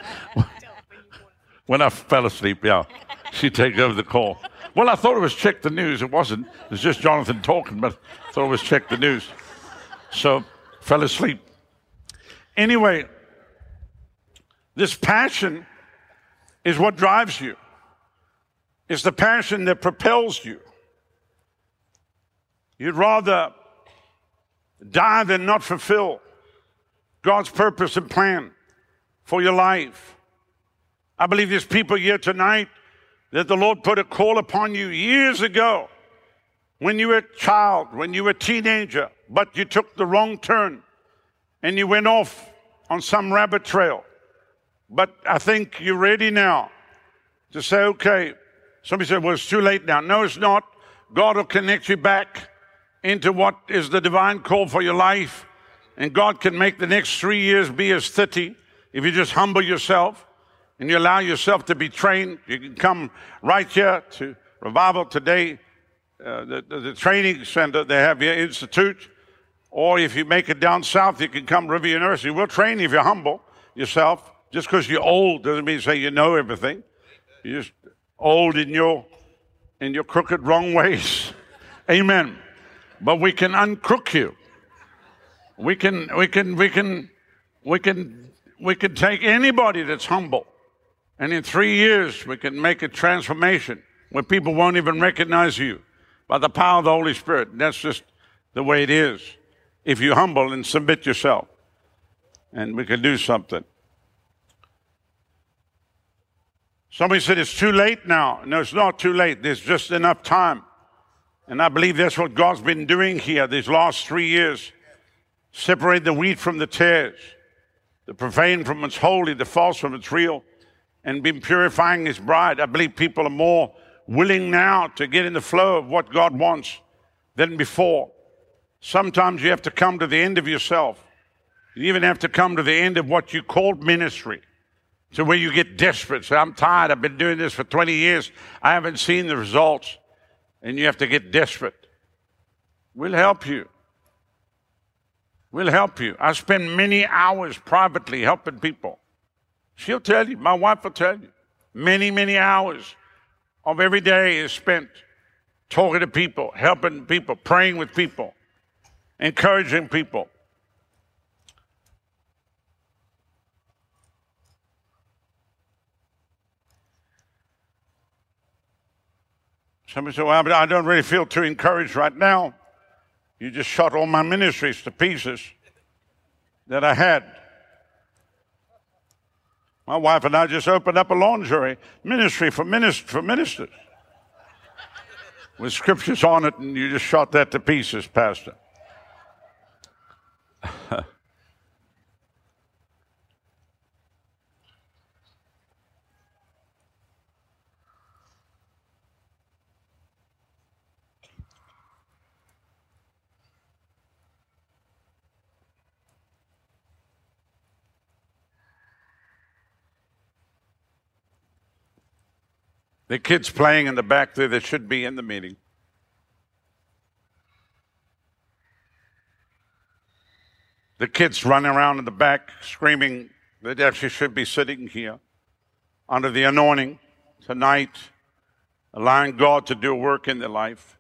when I fell asleep, yeah, she'd take over the call. Well, I thought it was check the news. It wasn't. It was just Jonathan talking, but I thought it was check the news. So fell asleep. Anyway, this passion is what drives you. It's the passion that propels you. You'd rather die than not fulfill God's purpose and plan for your life. I believe there's people here tonight that the Lord put a call upon you years ago when you were a child, when you were a teenager, but you took the wrong turn and you went off on some rabbit trail. But I think you're ready now to say, okay, somebody said, well, it's too late now. No, it's not. God will connect you back into what is the divine call for your life. And God can make the next three years be as 30 if you just humble yourself and you allow yourself to be trained. You can come right here to Revival today, uh, the, the, training center they have here, Institute Or if you make it down south, you can come River University. We'll train you if you're humble yourself. Just because you're old doesn't mean to say you know everything. You're just old in your in your crooked wrong ways. [LAUGHS] Amen. But we can uncrook you. We can we can we can we can we can take anybody that's humble. And in three years we can make a transformation where people won't even recognize you by the power of the Holy Spirit. That's just the way it is. If you humble and submit yourself. And we can do something. Somebody said it's too late now. No, it's not too late. There's just enough time. And I believe that's what God's been doing here these last three years. Separate the wheat from the tares, the profane from what's holy, the false from what's real, and been purifying his bride. I believe people are more willing now to get in the flow of what God wants than before. Sometimes you have to come to the end of yourself. You even have to come to the end of what you called ministry. So where you get desperate, say, I'm tired, I've been doing this for 20 years, I haven't seen the results, and you have to get desperate. We'll help you. We'll help you. I spend many hours privately helping people. She'll tell you, my wife will tell you. Many, many hours of every day is spent talking to people, helping people, praying with people, encouraging people. Somebody said, Well, I don't really feel too encouraged right now. You just shot all my ministries to pieces that I had. My wife and I just opened up a lingerie ministry for, for ministers with scriptures on it, and you just shot that to pieces, Pastor. [LAUGHS] The kids playing in the back there that should be in the meeting. The kids running around in the back screaming they actually should be sitting here under the anointing tonight, allowing God to do work in their life.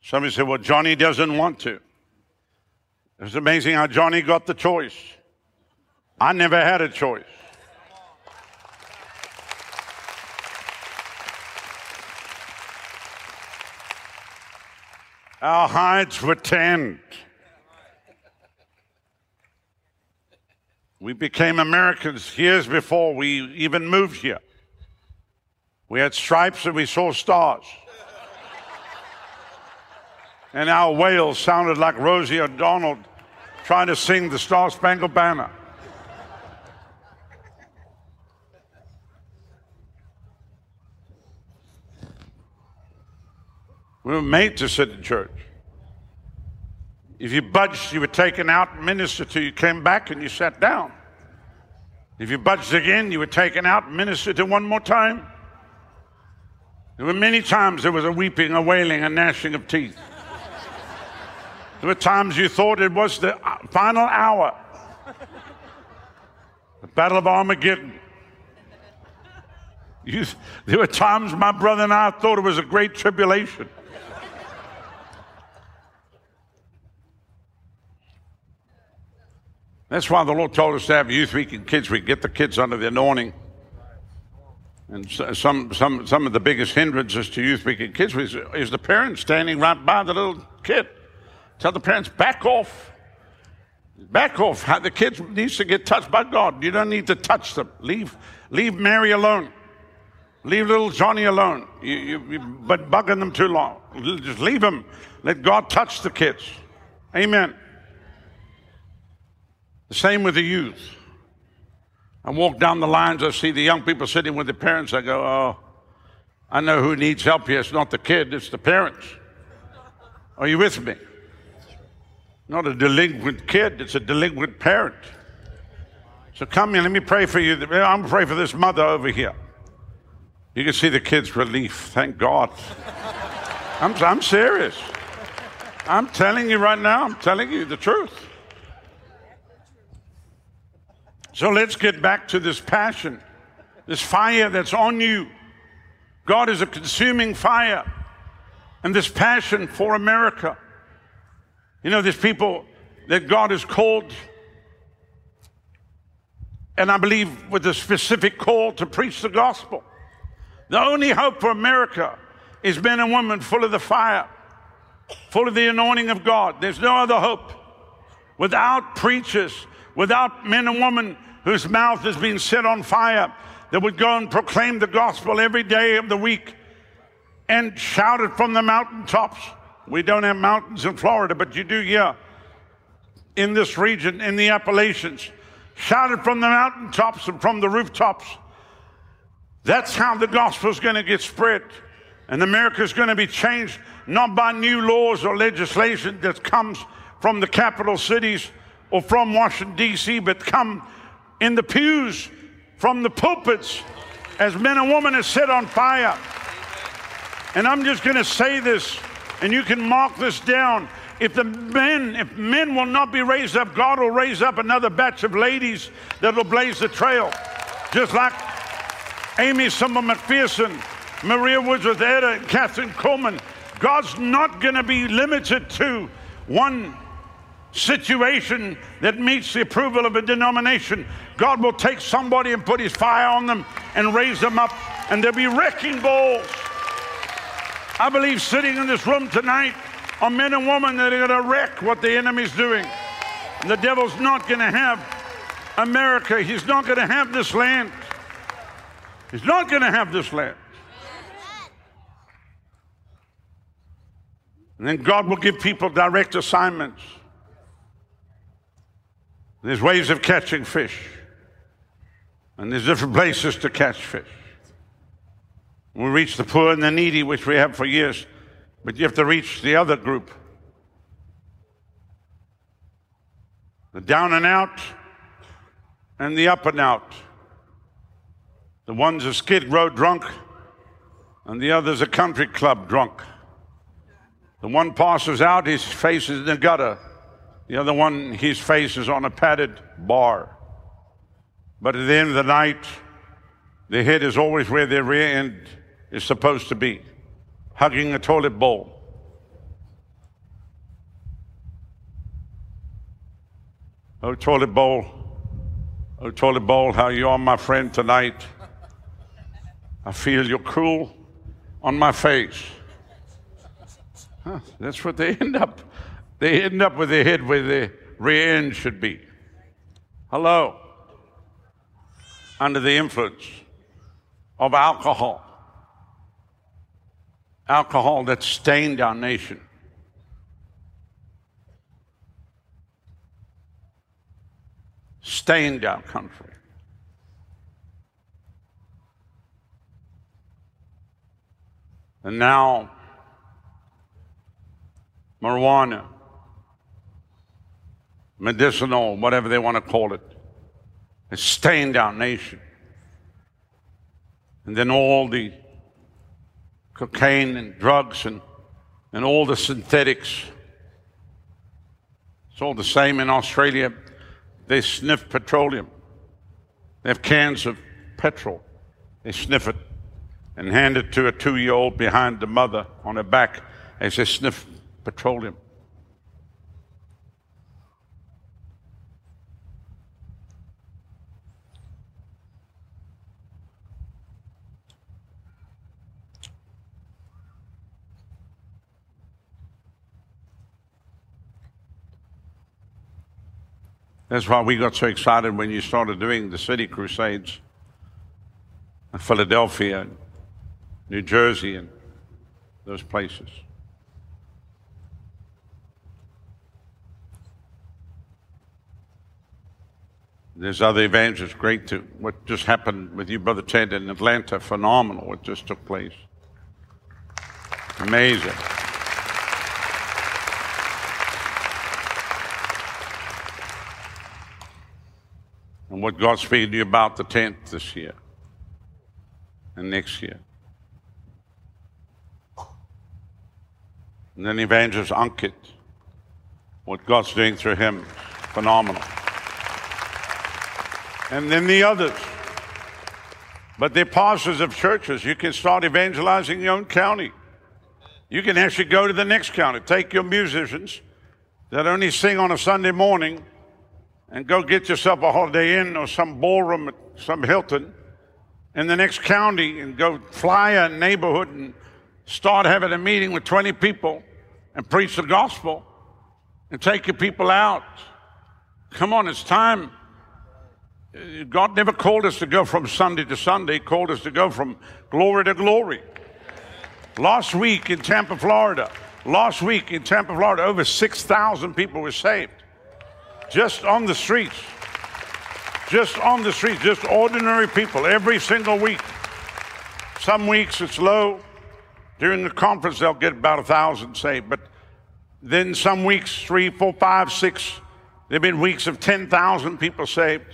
Somebody said, Well, Johnny doesn't want to. It's amazing how Johnny got the choice. I never had a choice. Our hides were tanned. We became Americans years before we even moved here. We had stripes and we saw stars. And our wails sounded like Rosie O'Donnell trying to sing the Star Spangled Banner. We were made to sit in church. If you budged, you were taken out and ministered to. You came back and you sat down. If you budged again, you were taken out and ministered to one more time. There were many times there was a weeping, a wailing, a gnashing of teeth. There were times you thought it was the uh, final hour. The Battle of Armageddon. You, there were times my brother and I thought it was a great tribulation. That's why the Lord told us to have youth week and kids week, get the kids under the anointing. And some, some, some of the biggest hindrances to youth week and kids week is, is the parents standing right by the little kid. Tell the parents, back off. Back off. The kids needs to get touched by God. You don't need to touch them. Leave, leave Mary alone. Leave little Johnny alone. You, you, you've been bugging them too long. Just leave them. Let God touch the kids. Amen. The same with the youth. I walk down the lines, I see the young people sitting with the parents. I go, oh, I know who needs help here. It's not the kid, it's the parents. Are you with me? Not a delinquent kid, it's a delinquent parent. So come here, let me pray for you. I'm going to pray for this mother over here. You can see the kids' relief. Thank God. I'm, I'm serious. I'm telling you right now, I'm telling you the truth. So let's get back to this passion, this fire that's on you. God is a consuming fire, and this passion for America. You know, there's people that God has called, and I believe with a specific call to preach the gospel. The only hope for America is men and women full of the fire, full of the anointing of God. There's no other hope. Without preachers, without men and women whose mouth has been set on fire, that would go and proclaim the gospel every day of the week and shout it from the mountaintops. We don't have mountains in Florida, but you do here in this region, in the Appalachians. Shout it from the mountaintops and from the rooftops. That's how the gospel is going to get spread. And America is going to be changed not by new laws or legislation that comes from the capital cities or from Washington, D.C., but come in the pews from the pulpits as men and women are set on fire. And I'm just going to say this, and you can mark this down. If the men, if men will not be raised up, God will raise up another batch of ladies that will blaze the trail. Just like Aimee Semple McPherson, Maria Woodworth Etter, and Kathryn Kuhlman. God's not going to be limited to one situation that meets the approval of a denomination. God will take somebody and put his fire on them and raise them up, and there'll be wrecking balls. I believe sitting in this room tonight are men and women that are going to wreck what the enemy's doing. The devil's not going to have America. He's not going to have this land. He's not going to have this land. And then God will give people direct assignments. There's ways of catching fish, and there's different places to catch fish. We reach the poor and the needy, which we have for years, but you have to reach the other group the down and out and the up and out. The one's a skid row drunk, and the other's a country club drunk. The one passes out, his face is in the gutter. The other one, his face is on a padded bar. But at the end of the night, the head is always where the rear end is supposed to be, hugging a toilet bowl. Oh, toilet bowl. Oh, toilet bowl, how you are, my friend, tonight. I feel your cool on my face. Huh, that's what they end up. They end up with their head where the rear end should be. Hello. Under the influence of alcohol. Alcohol that stained our nation. Stained our country. And now marijuana, medicinal, whatever they want to call it, has stained our nation. And then all the cocaine and drugs and, and all the synthetics. It's all the same in Australia. They sniff petroleum. They have cans of petrol. They sniff it and hand it to a two year old behind the mother on her back as they sniff petroleum. That's why we got so excited when you started doing the city crusades in Philadelphia, New Jersey, and those places. There's other evangelists. Great to what just happened with you, Brother Ted, in Atlanta. Phenomenal what just took place. Amazing. And what God's speaking to you about the 10th this year and next year. And then evangelist Ankit, what God's doing through him, phenomenal. And then the others. But they're pastors of churches. You can start evangelizing your own county. You can actually go to the next county. Take your musicians that only sing on a Sunday morning and go get yourself a Holiday Inn or some ballroom at some Hilton in the next county and go fly a neighborhood and start having a meeting with 20 people and preach the gospel and take your people out. Come on, it's time. God never called us to go from Sunday to Sunday, He called us to go from glory to glory. Last week in Tampa, Florida, last week in Tampa, Florida, over 6,000 people were saved just on the streets. Just on the streets, just ordinary people every single week. Some weeks it's low. During the conference, they'll get about a thousand saved. But then some weeks, three, four, five, six, there have been weeks of 10,000 people saved.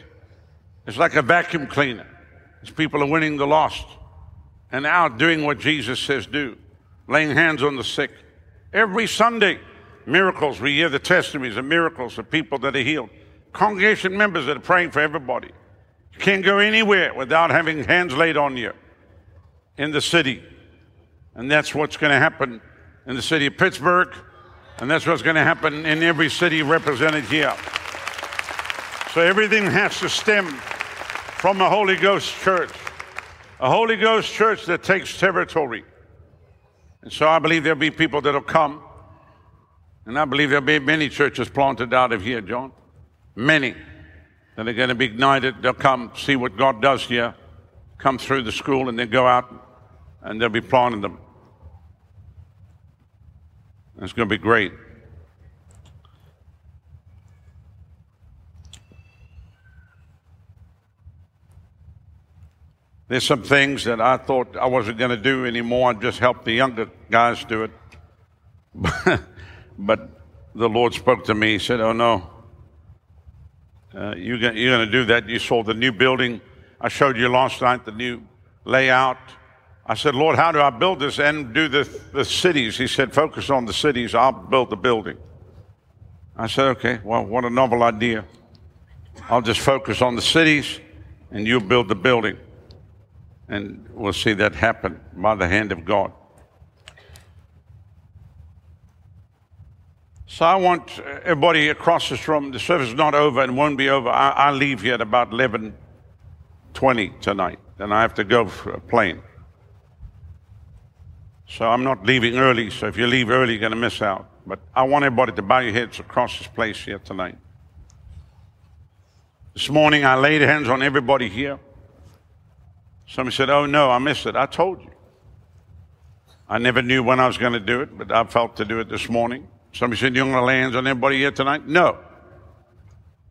It's like a vacuum cleaner. As people are winning the lost and out doing what Jesus says do, laying hands on the sick. Every Sunday, miracles. We hear the testimonies of miracles of people that are healed. Congregation members that are praying for everybody. You can't go anywhere without having hands laid on you in the city. And that's what's going to happen in the city of Pittsburgh. And that's what's going to happen in every city represented here. So everything has to stem from a Holy Ghost church, a Holy Ghost church that takes territory. And so I believe there'll be people that'll come and I believe there'll be many churches planted out of here, John. Many that are going to be ignited. They'll come see what God does here, come through the school, and then go out and they'll be planting them. It's going to be great. There's some things that I thought I wasn't going to do anymore. I'd just help the younger guys do it. [LAUGHS] But the Lord spoke to me. He said, Oh, no. Uh, you, you're going to do that. You saw the new building. I showed you last night the new layout. I said, Lord, how do I build this and do the, the cities? He said, Focus on the cities. I'll build the building. I said, Okay, well, what a novel idea. I'll just focus on the cities and you build the building. And we'll see that happen by the hand of God. So I want everybody across this room, the service is not over and won't be over. I, I leave here at about 11.20 tonight. and I have to go for a plane. So I'm not leaving early, so if you leave early, you're going to miss out. But I want everybody to bow your heads across this place here tonight. This morning, I laid hands on everybody here. Somebody said, Oh, no, I missed it. I told you. I never knew when I was going to do it, but I felt to do it this morning. Somebody said, You're going to lay hands on anybody here tonight? No.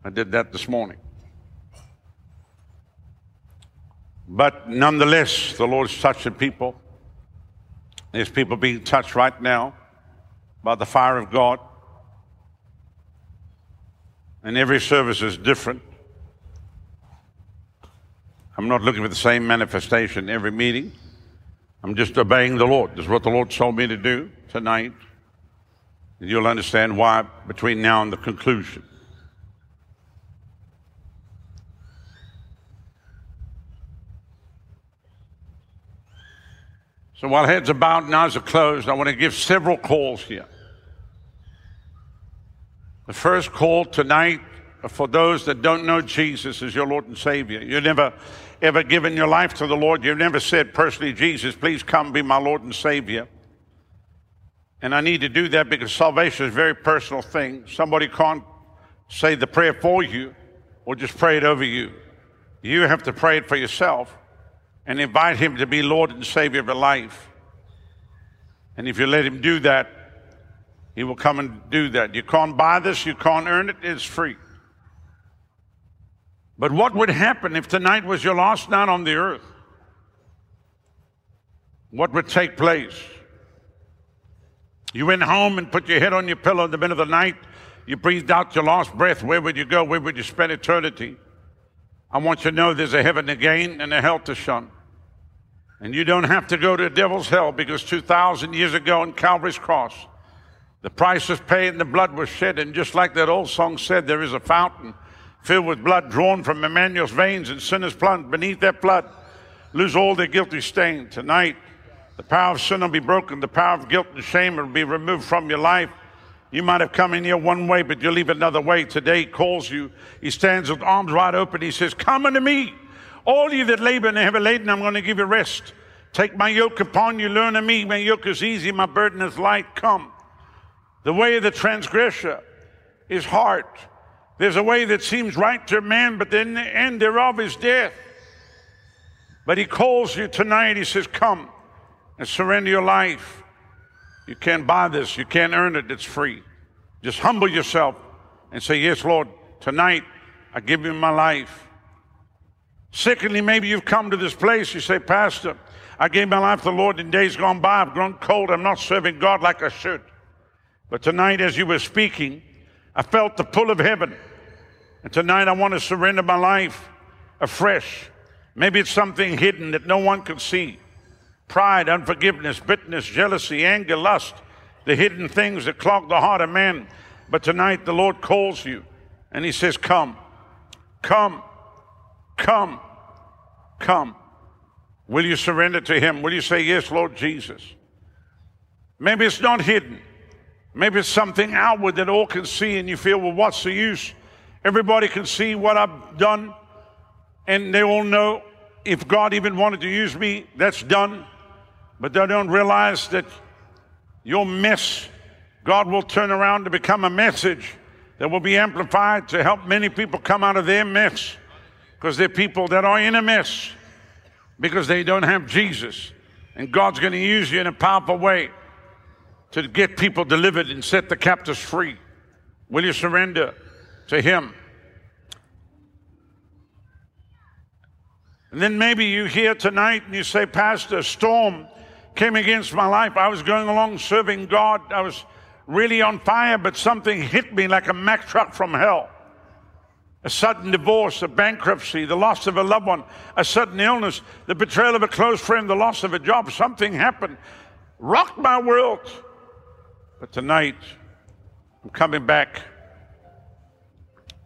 I did that this morning. But nonetheless, the Lord's touching people. There's people being touched right now by the fire of God. And every service is different. I'm not looking for the same manifestation every meeting. I'm just obeying the Lord. This is what the Lord told me to do tonight. And you'll understand why between now and the conclusion. So while heads are bowed and eyes are closed, I want to give several calls here. The first call tonight for those that don't know Jesus as your Lord and Savior. You've never ever given your life to the Lord. You've never said personally, Jesus, please come be my Lord and Savior. And I need to do that because salvation is a very personal thing. Somebody can't say the prayer for you or just pray it over you. You have to pray it for yourself and invite Him to be Lord and Savior of your life. And if you let Him do that, He will come and do that. You can't buy this, you can't earn it, it's free. But what would happen if tonight was your last night on the earth? What would take place? You went home and put your head on your pillow in the middle of the night. You breathed out your last breath. Where would you go? Where would you spend eternity? I want you to know there's a heaven to gain and a hell to shun. And you don't have to go to devil's hell because 2,000 years ago on Calvary's cross, The price was paid and the blood was shed. And just like that old song said, there is a fountain filled with blood drawn from Emmanuel's veins, and sinners plunged beneath that blood lose all their guilty stain. Tonight, the power of sin will be broken. The power of guilt and shame will be removed from your life. You might have come in here one way, but you'll leave another way. Today, he calls you. He stands with arms wide open. He says, Come unto me. All you that labor and are heavy laden, I'm going to give you rest. Take my yoke upon you, learn of me. My yoke is easy, my burden is light. Come. The way of the transgressor is hard. There's a way that seems right to man, but then the end thereof is death. But he calls you tonight. He says, Come and surrender your life. You can't buy this, you can't earn it, it's free. Just humble yourself and say, Yes, Lord, tonight I give you my life. Secondly, maybe you've come to this place, you say, Pastor, I gave my life to the Lord in days gone by. I've grown cold. I'm not serving God like I should. But tonight, as you were speaking, I felt the pull of heaven. And tonight, I want to surrender my life afresh. Maybe it's something hidden that no one can see pride, unforgiveness, bitterness, jealousy, anger, lust, the hidden things that clog the heart of man. But tonight, the Lord calls you and He says, Come, come, come, come. Will you surrender to Him? Will you say, Yes, Lord Jesus? Maybe it's not hidden. Maybe it's something outward that all can see, and you feel, Well, what's the use? Everybody can see what I've done, and they all know if God even wanted to use me, that's done. But they don't realize that your mess, God will turn around to become a message that will be amplified to help many people come out of their mess. Because they're people that are in a mess because they don't have Jesus. And God's going to use you in a powerful way to get people delivered and set the captives free. Will you surrender to Him? And then maybe you here tonight and you say, Pastor, storm came against my life. I was going along serving God. I was really on fire, but something hit me like a Mack truck from hell. A sudden divorce, a bankruptcy, the loss of a loved one, a sudden illness, the betrayal of a close friend, the loss of a job. Something happened, rocked my world. But tonight, I'm coming back.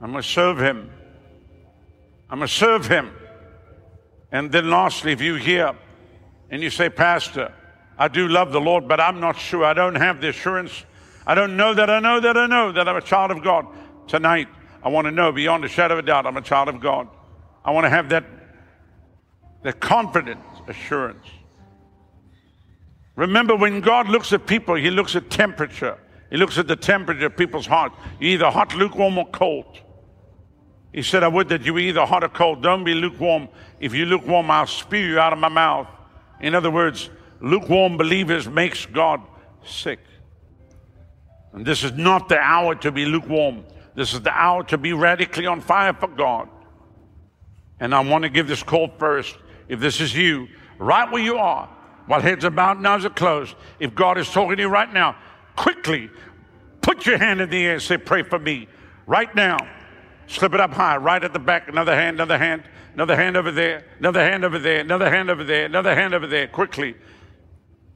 I'm going to serve Him. I'm going to serve Him. And then lastly, if you hear and you say, Pastor, I do love the Lord, but I'm not sure. I don't have the assurance. I don't know that I know that I know that I'm a child of God. Tonight, I want to know beyond a shadow of a doubt I'm a child of God. I want to have that, that confident assurance. Remember, when God looks at people, He looks at temperature. He looks at the temperature of people's heart. You're either hot, lukewarm, or cold. He said, I would that you were either hot or cold. Don't be lukewarm. If you lukewarm, I'll spew you out of my mouth. In other words, lukewarm believers makes God sick. And this is not the hour to be lukewarm. This is the hour to be radically on fire for God. And I want to give this call first. If this is you, right where you are, while heads are bowed and eyes are closed, if God is talking to you right now, quickly put your hand in the air and say, Pray for me. Right now. Slip it up high, right at the back. Another hand, another hand, another hand over there, another hand over there, another hand over there, another hand over there. Quickly.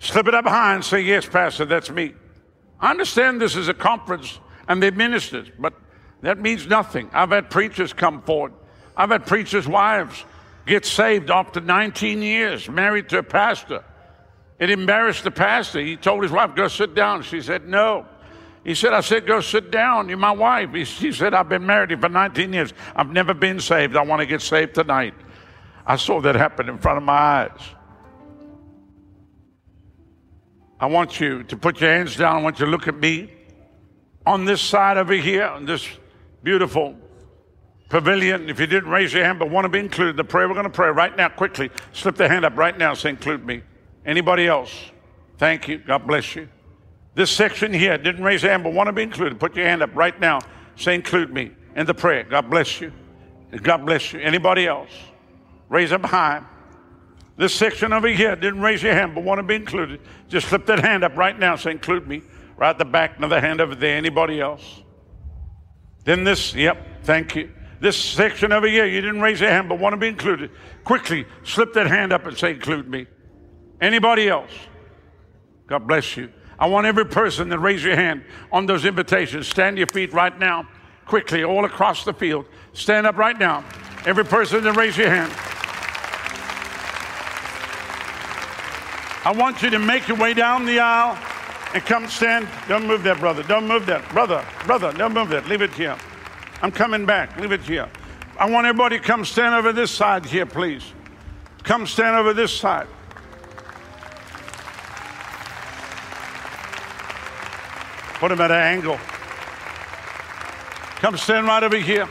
Slip it up high and say, Yes, Pastor, that's me. I understand this is a conference and they're ministers, but that means nothing. I've had preachers come forward. I've had preachers' wives get saved after 19 years, married to a pastor. It embarrassed the pastor. He told his wife, Go sit down. She said, No. He said, I said, go sit down. You're my wife. He, he said, I've been married for 19 years. I've never been saved. I want to get saved tonight. I saw that happen in front of my eyes. I want you to put your hands down. I want you to look at me on this side over here, on this beautiful pavilion. If you didn't raise your hand but want to be included in the prayer, we're going to pray right now, quickly. Slip the hand up right now, say, include me. Anybody else? Thank you. God bless you. This section here didn't raise a hand but want to be included. Put your hand up right now. Say, include me in the prayer. God bless you. God bless you. Anybody else? Raise up high. This section over here didn't raise your hand but want to be included. Just slip that hand up right now. Say, include me. Right at the back. Another hand over there. Anybody else? Then this, yep, thank you. This section over here, you didn't raise your hand but want to be included. Quickly slip that hand up and say, include me. Anybody else? God bless you. I want every person that raise your hand on those invitations. Stand your feet right now, quickly, all across the field. Stand up right now. Every person that raise your hand. I want you to make your way down the aisle and come stand. Don't move that, brother. Don't move that. Brother, brother, don't move that. Leave it here. I'm coming back. Leave it here. I want everybody to come stand over this side here, please. Come stand over this side. Put them at an angle. Come stand right over here.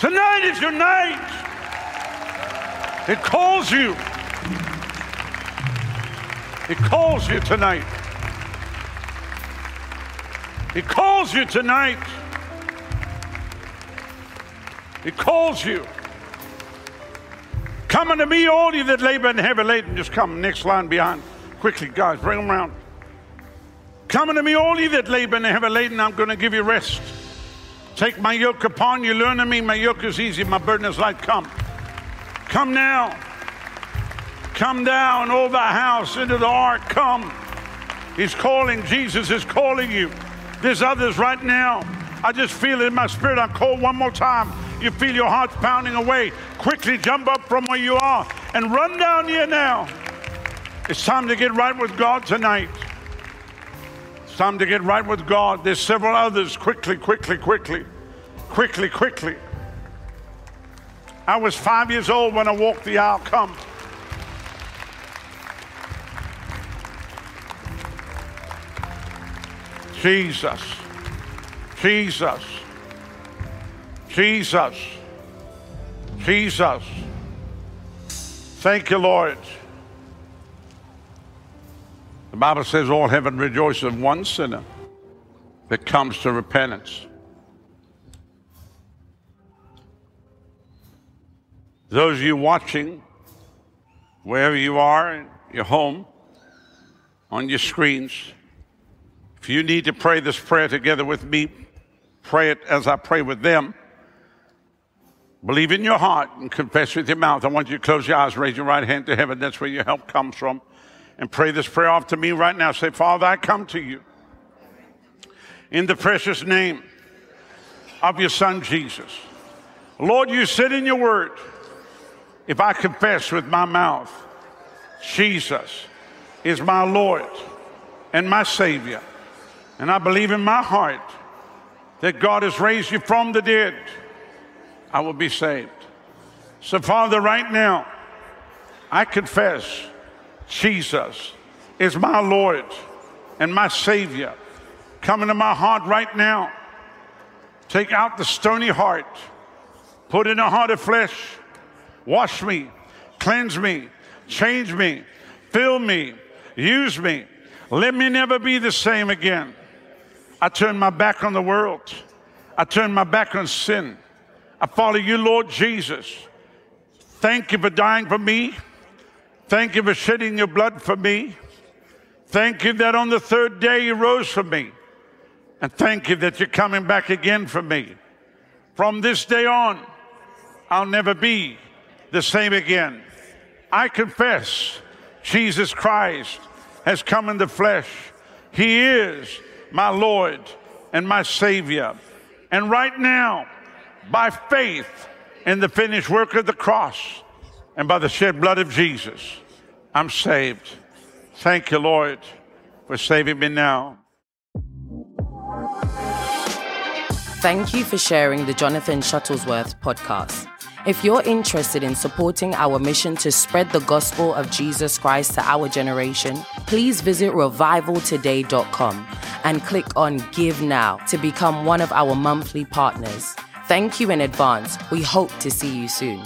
Tonight is your night. It calls you. It calls you tonight. It calls you tonight. It calls you. Come unto me, all you that labor and heavy laden. Just come, next line behind. Quickly, guys, bring them around. Come unto me, all you that labor and heavy laden. I'm going to give you rest. Take my yoke upon you. Learn of me. My yoke is easy. My burden is light. Come. Come now. Come down over the house into the ark. Come. He's calling. Jesus is calling you. There's others right now. I just feel it in my spirit. I'm called one more time. You feel your heart pounding away. Quickly jump up from where you are and run down here now. It's time to get right with God tonight. It's time to get right with God. There's several others. Quickly, quickly, quickly, quickly, quickly. I was five years old when I walked the aisle. Come. Jesus. Jesus. Jesus. Jesus. Thank you, Lord. The Bible says all heaven rejoices of one sinner that comes to repentance. Those of you watching, wherever you are, in your home, on your screens, if you need to pray this prayer together with me, pray it as I pray with them. Believe in your heart and confess with your mouth. I want you to close your eyes, raise your right hand to heaven. That's where your help comes from. And pray this prayer off to me right now. Say, Father, I come to you in the precious name of your Son, Jesus. Lord, you said in your word, if I confess with my mouth, Jesus is my Lord and my Savior, and I believe in my heart that God has raised you from the dead, I will be saved. So, Father, right now, I confess Jesus is my Lord and my Savior. Come into my heart right now. Take out the stony heart, put in a heart of flesh. Wash me, cleanse me, change me, fill me, use me. Let me never be the same again. I turn my back on the world. I turn my back on sin. I follow you, Lord Jesus. Thank you for dying for me. Thank you for shedding your blood for me. Thank you that on the third day you rose for me. And thank you that you're coming back again for me. From this day on, I'll never be the same again. I confess Jesus Christ has come in the flesh. He is my Lord and my Savior. And right now, by faith in the finished work of the cross and by the shed blood of Jesus, I'm saved. Thank you, Lord, for saving me now. Thank you for sharing the Jonathan Shuttlesworth podcast. If you're interested in supporting our mission to spread the gospel of Jesus Christ to our generation, please visit revivaltoday.com and click on Give Now to become one of our monthly partners. Thank you in advance. We hope to see you soon.